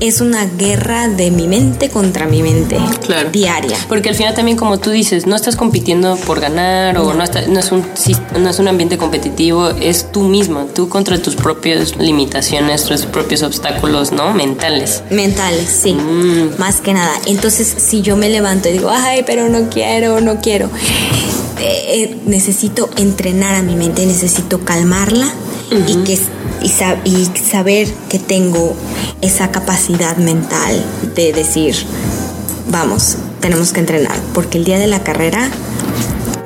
Es una guerra de mi mente contra mi mente Claro. diaria. Porque al final también, como tú dices, no estás compitiendo por ganar o no, está- no es, un, no es un ambiente competitivo, es tú mismo, tú contra tus propias limitaciones, tus propios obstáculos, ¿no? Mentales. Mentales, sí, más que nada. Entonces, si yo me levanto y digo, ay, pero no quiero, no quiero, eh, eh, necesito entrenar a mi mente, necesito calmarla y, que, y, sa- y saber que tengo esa capacidad mental de decir, vamos, tenemos que entrenar, porque el día de la carrera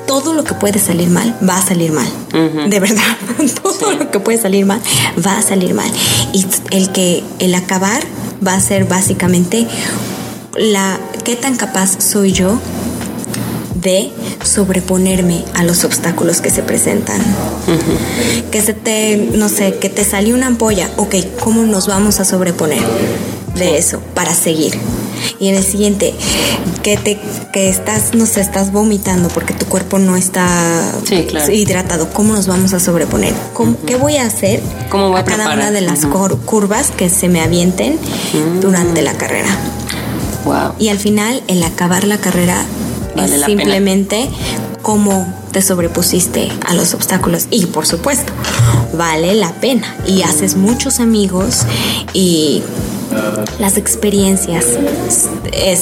todo lo que puede salir mal va a salir mal. De verdad, todo lo que puede salir mal va a salir mal. Y el que el acabar va a ser básicamente la qué tan capaz soy yo de sobreponerme a los obstáculos que se presentan. Que se te, no sé, que te salió una ampolla, ok, ¿cómo nos vamos a sobreponer de eso para seguir? Y en el siguiente, que te que estás, no sé, estás vomitando porque tu cuerpo no está Sí, claro. hidratado, ¿cómo nos vamos a sobreponer? ¿Cómo- ¿Qué voy a hacer ¿Cómo voy a cada preparar? una de las curvas que se me avienten durante la carrera? Wow. Y al final, el acabar la carrera Vale es la pena. simplemente cómo te sobrepusiste a los obstáculos. Y por supuesto, vale la pena. Y haces muchos amigos y las experiencias es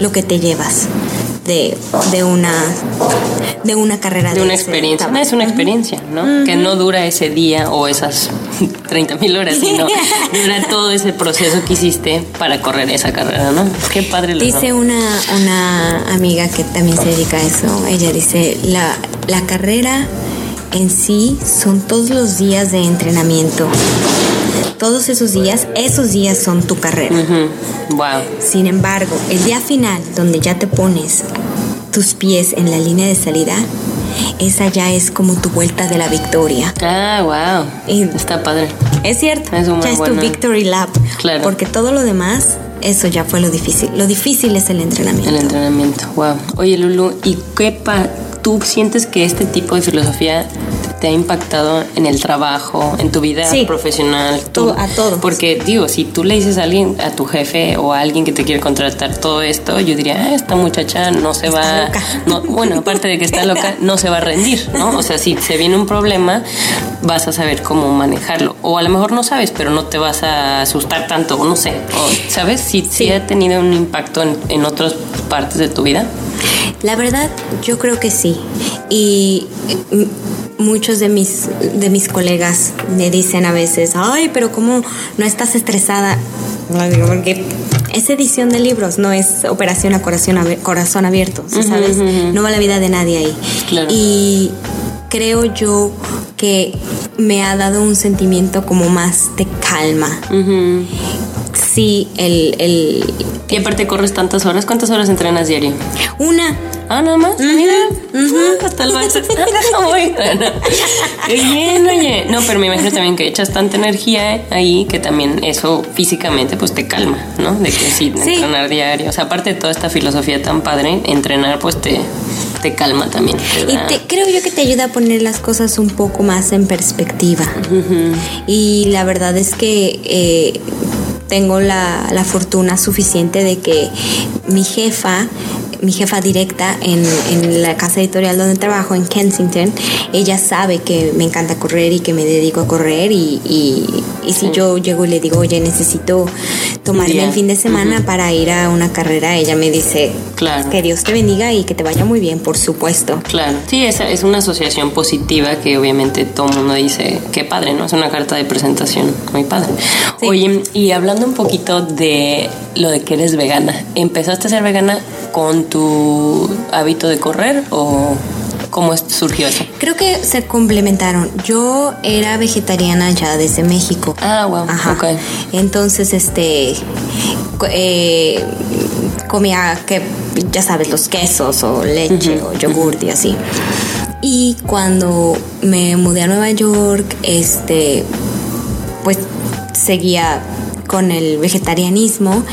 lo que te llevas de, de una de una carrera De una experiencia. Es una experiencia, ¿no? Que no dura ese día o esas 30 mil horas, sino dura todo ese proceso que hiciste para correr esa carrera, ¿no? Qué padre lo Dice una, una amiga que también se dedica a eso, ella dice, la, la carrera en sí son todos los días de entrenamiento. Todos esos días, esos días son tu carrera. Wow. Sin embargo, el día final, donde ya te pones tus pies en la línea de salida, esa ya es como tu vuelta de la victoria. Ah, wow. Y- Está padre. Es cierto, Es ya es bueno. tu victory lap. Claro. Porque todo lo demás, eso ya fue lo difícil. Lo difícil es el entrenamiento. El entrenamiento, wow. Oye, Lulu, ¿y qué pa tú sientes que este tipo de filosofía te ha impactado en el trabajo, en tu vida Sí. profesional? Todo- a todo. Porque digo, si tú le dices a alguien, a tu jefe o a alguien que te quiere contratar todo esto, yo diría, ah, esta muchacha no se Está va, loca. no, bueno, aparte de que está loca, no se va a rendir, ¿no? O sea, si se viene un problema, vas a saber cómo manejarlo. O a lo mejor no sabes, pero no te vas a asustar tanto, o no sé. O, ¿Sabes? Si, ha tenido un impacto en, en otras partes de tu vida. La verdad, yo creo que sí. Y eh, muchos de mis, de mis colegas me dicen a veces, ay, pero ¿cómo no estás estresada? No, digo, porque es edición de libros, no es operación a corazón, corazón abierto, ¿sí ¿sabes? No va la vida de nadie ahí. Claro. Y creo yo que me ha dado un sentimiento como más de calma. Sí, el, el... Y aparte corres tantas horas, ¿cuántas horas entrenas diario? Una. Ah, nada más. Mira, hasta el baño. Muy bueno. Bien, oye. No, pero me imagino también que echas tanta energía ahí que también eso físicamente pues te calma, ¿no? De que sí, Sí. entrenar diario. O sea, aparte de toda esta filosofía tan padre, entrenar pues te, te calma también. te Y te- creo yo que te ayuda a poner las cosas un poco más en perspectiva. Y la verdad es que eh, tengo la, la fortuna suficiente de que mi jefa, mi jefa directa en, en la casa editorial donde trabajo, en Kensington, ella sabe que me encanta correr y que me dedico a correr. Y, y- y si yo llego y le digo, oye, necesito tomarme el fin de semana para ir a una carrera, ella me dice, Claro. que Dios te bendiga y que te vaya muy bien, por supuesto. Claro, sí, esa es una asociación positiva que obviamente todo el mundo dice, qué padre, ¿no? Es una carta de presentación muy padre. Sí. Oye, y hablando un poquito de lo de que eres vegana, ¿empezaste a ser vegana con tu hábito de correr o cómo surgió eso? Creo que se complementaron. Yo era vegetariana ya desde México. Ah, wow, Ajá. ok. Entonces, este, eh, comía que, ya sabes, los quesos o leche o yogurt y así. Y cuando me mudé a Nueva York, este, pues seguía con el vegetarianismo.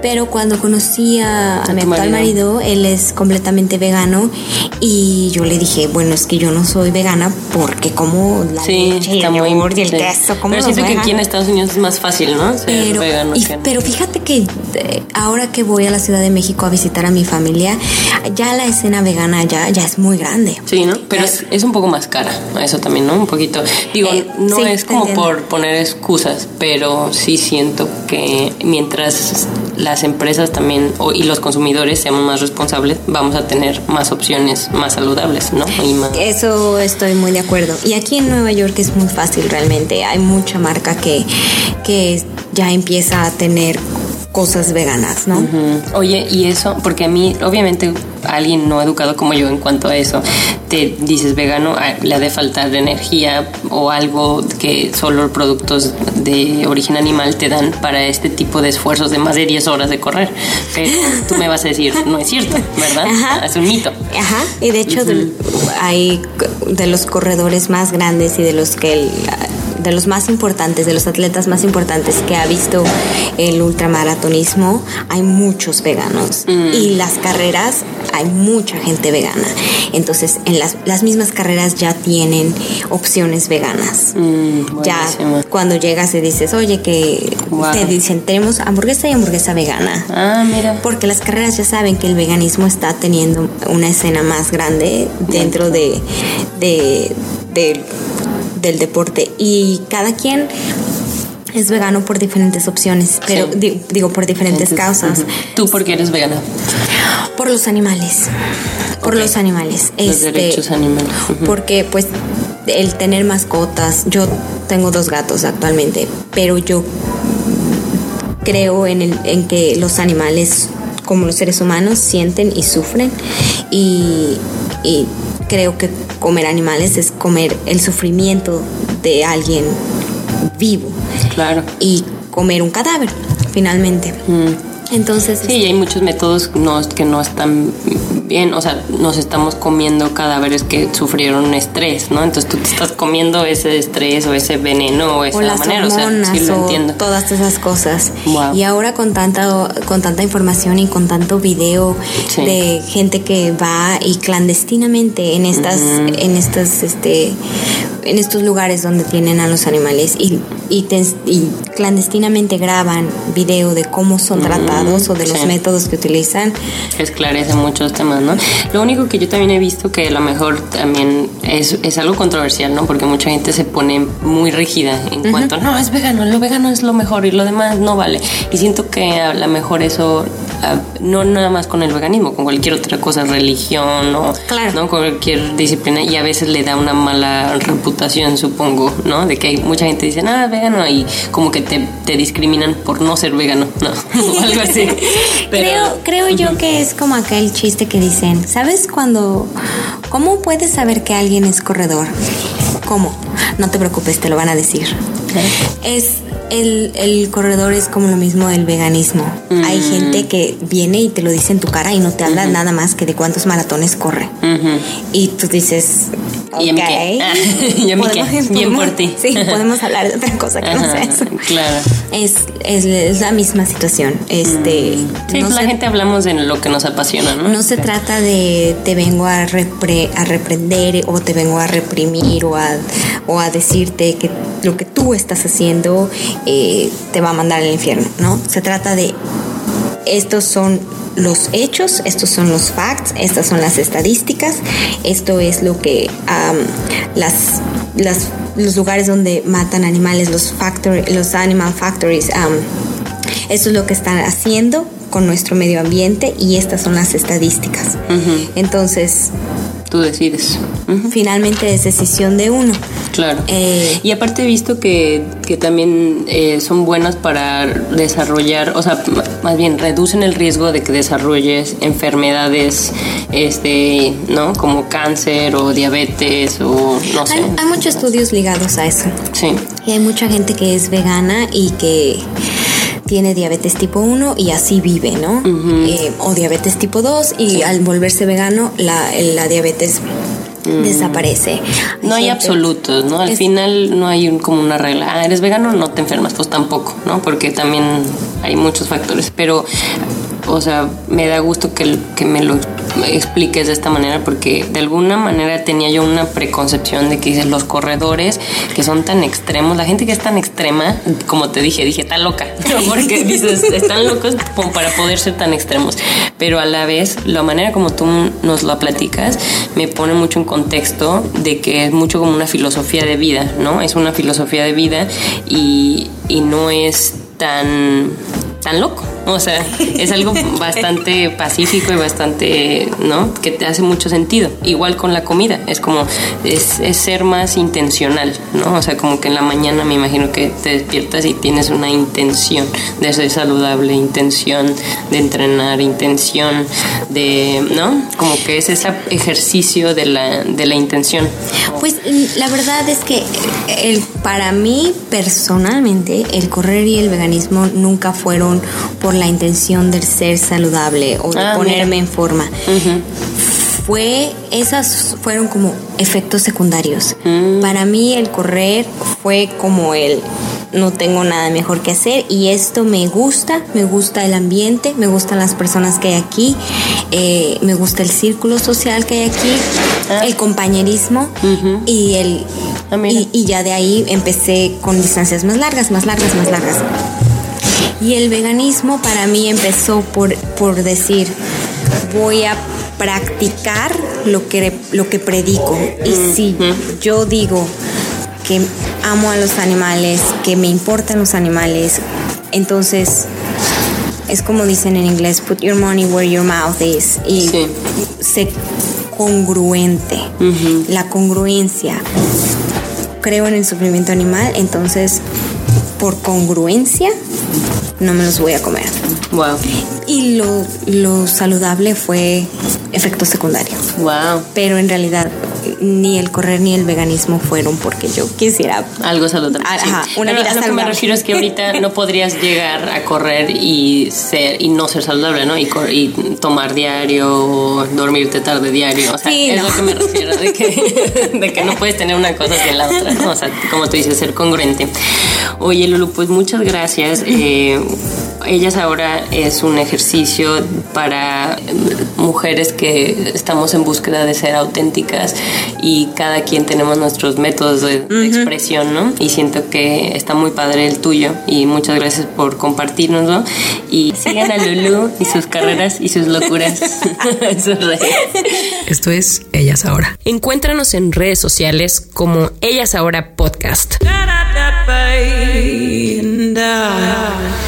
Pero cuando conocí a, mi tu actual marido. marido, él es completamente vegano y yo le dije, bueno, es que yo no soy vegana porque como la Sí, leche y está el y queso, como Pero siento que aquí en. Estados Unidos es más fácil, ¿no? Ser Pero, vegano y- que- pero fíjate que eh, ahora que voy a la Ciudad de México a visitar a mi familia, ya la escena vegana ya, ya es muy grande. Sí, ¿no? Pero es, es un poco más cara, eso también, ¿no? Un poquito. Digo, Eh, no sí, es como por poner excusas, pero sí siento que mientras las empresas también o- y los consumidores seamos más responsables, vamos a tener más opciones más saludables, ¿no? Y más... Eso estoy muy de acuerdo. Y aquí en Nueva York es muy fácil realmente. Hay mucha marca que, que ya empieza a tener cosas veganas, ¿no? Oye, y eso, porque a mí, obviamente, alguien no educado como yo en cuanto a eso, te dices vegano, ah, le ha de faltar energía o algo que solo productos de origen animal te dan para este tipo de esfuerzos de más de 10 horas de correr. Pero tú me vas a decir, no es cierto, ¿verdad? Ajá. Es un mito. Ajá, y de hecho de- hay de los corredores más grandes y de los que el- de los más importantes, de los atletas más importantes que ha visto el ultramaratonismo, hay muchos veganos. Y las carreras, hay mucha gente vegana. Entonces, en las, las mismas carreras ya tienen opciones veganas. Mm, Ya cuando llegas y dices, oye, que Wow. te dicen, tenemos hamburguesa y hamburguesa vegana. Ah, mira. Porque las carreras ya saben que el veganismo está teniendo una escena más grande dentro de, de- de- del deporte. Y cada quien es vegano por diferentes opciones, pero Sí. di- digo por diferentes Entonces, causas. ¿Tú por qué eres vegana? Por los animales. Por los animales. Los Este, derechos animales. Porque pues el tener mascotas, yo tengo dos gatos actualmente, pero yo creo en, el, en que los animales, como los seres humanos, sienten y sufren y, y creo que comer animales es comer el sufrimiento de alguien vivo Claro. y comer un cadáver, finalmente. Entonces, Sí, y hay muchos métodos no, que no están bien, o sea, nos estamos comiendo cadáveres que sufrieron estrés, ¿no? Entonces tú te estás comiendo ese estrés o ese veneno o esa o las manera, o sea, hormonas sí lo o entiendo. todas esas cosas. Wow. Y ahora con tanta con tanta información y con tanto video Sí. de gente que va y clandestinamente en estas en estas este en estos lugares donde tienen a los animales y y, te- y clandestinamente graban video de cómo son tratados o de los sí. métodos que utilizan. esclarece muchos temas, ¿no? Lo único que yo también he visto que a lo mejor también es, es algo controversial, ¿no? Porque mucha gente se pone muy rígida en cuanto, no, es vegano, lo vegano es lo mejor y lo demás no vale. Y siento que a lo mejor eso, ah, no nada más con el veganismo, con cualquier otra cosa, religión o Claro. ¿no? cualquier disciplina, y a veces le da una mala reputación, supongo, ¿no? De que hay mucha gente dice, ah, vegano, y como que te, te discriminan por no ser vegano, ¿no? o algo así. Pero, creo creo yo que es como aquel chiste que dicen, ¿sabes cuando cómo puedes saber que alguien es corredor? ¿Cómo? No te preocupes, te lo van a decir. Es El, el, corredor es como lo mismo del veganismo. Hay mm. gente que viene y te lo dice en tu cara y no te habla nada más que de cuántos maratones corre. Y tú dices, ¿Y ok. Bien por ti. Sí, podemos hablar de otra cosa que no sea eso. Claro. Es, es, la misma situación. Este, mm. Sí, pues la gente hablamos de lo que nos apasiona, ¿no? No se trata de te vengo a, repre, a reprender o te vengo a reprimir o a, o a decirte que lo que tú estás haciendo eh, te va a mandar al infierno, ¿no? Se trata de estos son los hechos, estos son los facts, estas son las estadísticas, esto es lo que las, las, los lugares donde matan animales, los, factory, los animal factories, esto es lo que están haciendo con nuestro medio ambiente y estas son las estadísticas. Entonces, tú decides. Finalmente es decisión de uno. Claro. Eh, y aparte he visto que, que también eh, son buenas para desarrollar, o sea, más bien reducen el riesgo de que desarrolles enfermedades, este, ¿no? Como cáncer o diabetes o no sé. Hay, hay muchos estudios ligados a eso. Sí. Y hay mucha gente que es vegana y que tiene diabetes tipo 1 y así vive, ¿no? Eh, o diabetes tipo 2 y al volverse vegano la, la diabetes mm. desaparece. No hay absolutos, ¿no? Al final no hay un, como una regla. Ah, eres vegano, no te enfermas, pues tampoco, ¿no? Porque también hay muchos factores. Pero, o sea, me da gusto que, que me lo expliques de esta manera porque de alguna manera tenía yo una preconcepción de que dices los corredores que son tan extremos, la gente que es tan extrema, como te dije, dije, está loca, porque dices, están locos para poder ser tan extremos, pero a la vez la manera como tú nos lo platicas me pone mucho en contexto de que es mucho como una filosofía de vida, ¿no? Es una filosofía de vida y, y no es tan tan loco. O sea, es algo bastante pacífico y bastante, ¿no? Que te hace mucho sentido. Igual con la comida, es como, es, ser más intencional, ¿no? O sea, como que en la mañana me imagino que te despiertas y tienes una intención de ser saludable, intención de entrenar, intención de, ¿no? Como que es ese ejercicio de la, de la intención. Pues la verdad es que el, para mí personalmente el correr y el veganismo nunca fueron por la intención de ser saludable o de ah, ponerme en forma. Fue, esas fueron como efectos secundarios. Mm. Para mí el correr fue como el no tengo nada mejor que hacer y esto me gusta, me gusta el ambiente, me gustan las personas que hay aquí, eh, me gusta el círculo social que hay aquí, ah. el compañerismo y el ah, y, ya de ahí empecé con distancias más largas, más largas, más largas. Y el veganismo para mí empezó por, por decir, voy a practicar lo que, lo que predico. Y si yo digo que amo a los animales, que me importan los animales, entonces es como dicen en inglés, put your money where your mouth is. Y sé congruente. La congruencia. Creo en el sufrimiento animal, entonces por congruencia no me los voy a comer. Wow. Y lo, lo saludable fue efecto secundario. Wow. Pero en realidad ni el correr ni el veganismo fueron porque yo quisiera algo saludable. Ajá, una vida saludable. Lo que me refiero es que ahorita no podrías llegar a correr y ser y no ser saludable, ¿no? Y, y tomar diario o dormirte tarde diario. O sea, es lo que me refiero de que, de que no puedes tener una cosa sin la otra, ¿no? O sea, como tú dices, ser congruente. Oye, Lulu, pues muchas gracias. Eh, ellas ahora es un ejercicio para mujeres que estamos en búsqueda de ser auténticas y cada quien tenemos nuestros métodos de, expresión, ¿no? Y siento que está muy padre el tuyo y muchas gracias por compartirnoslo y sigan a Lulu y sus carreras y sus locuras Esto es Ellas Ahora. Encuéntranos en redes sociales como Ellas Ahora Podcast. and I.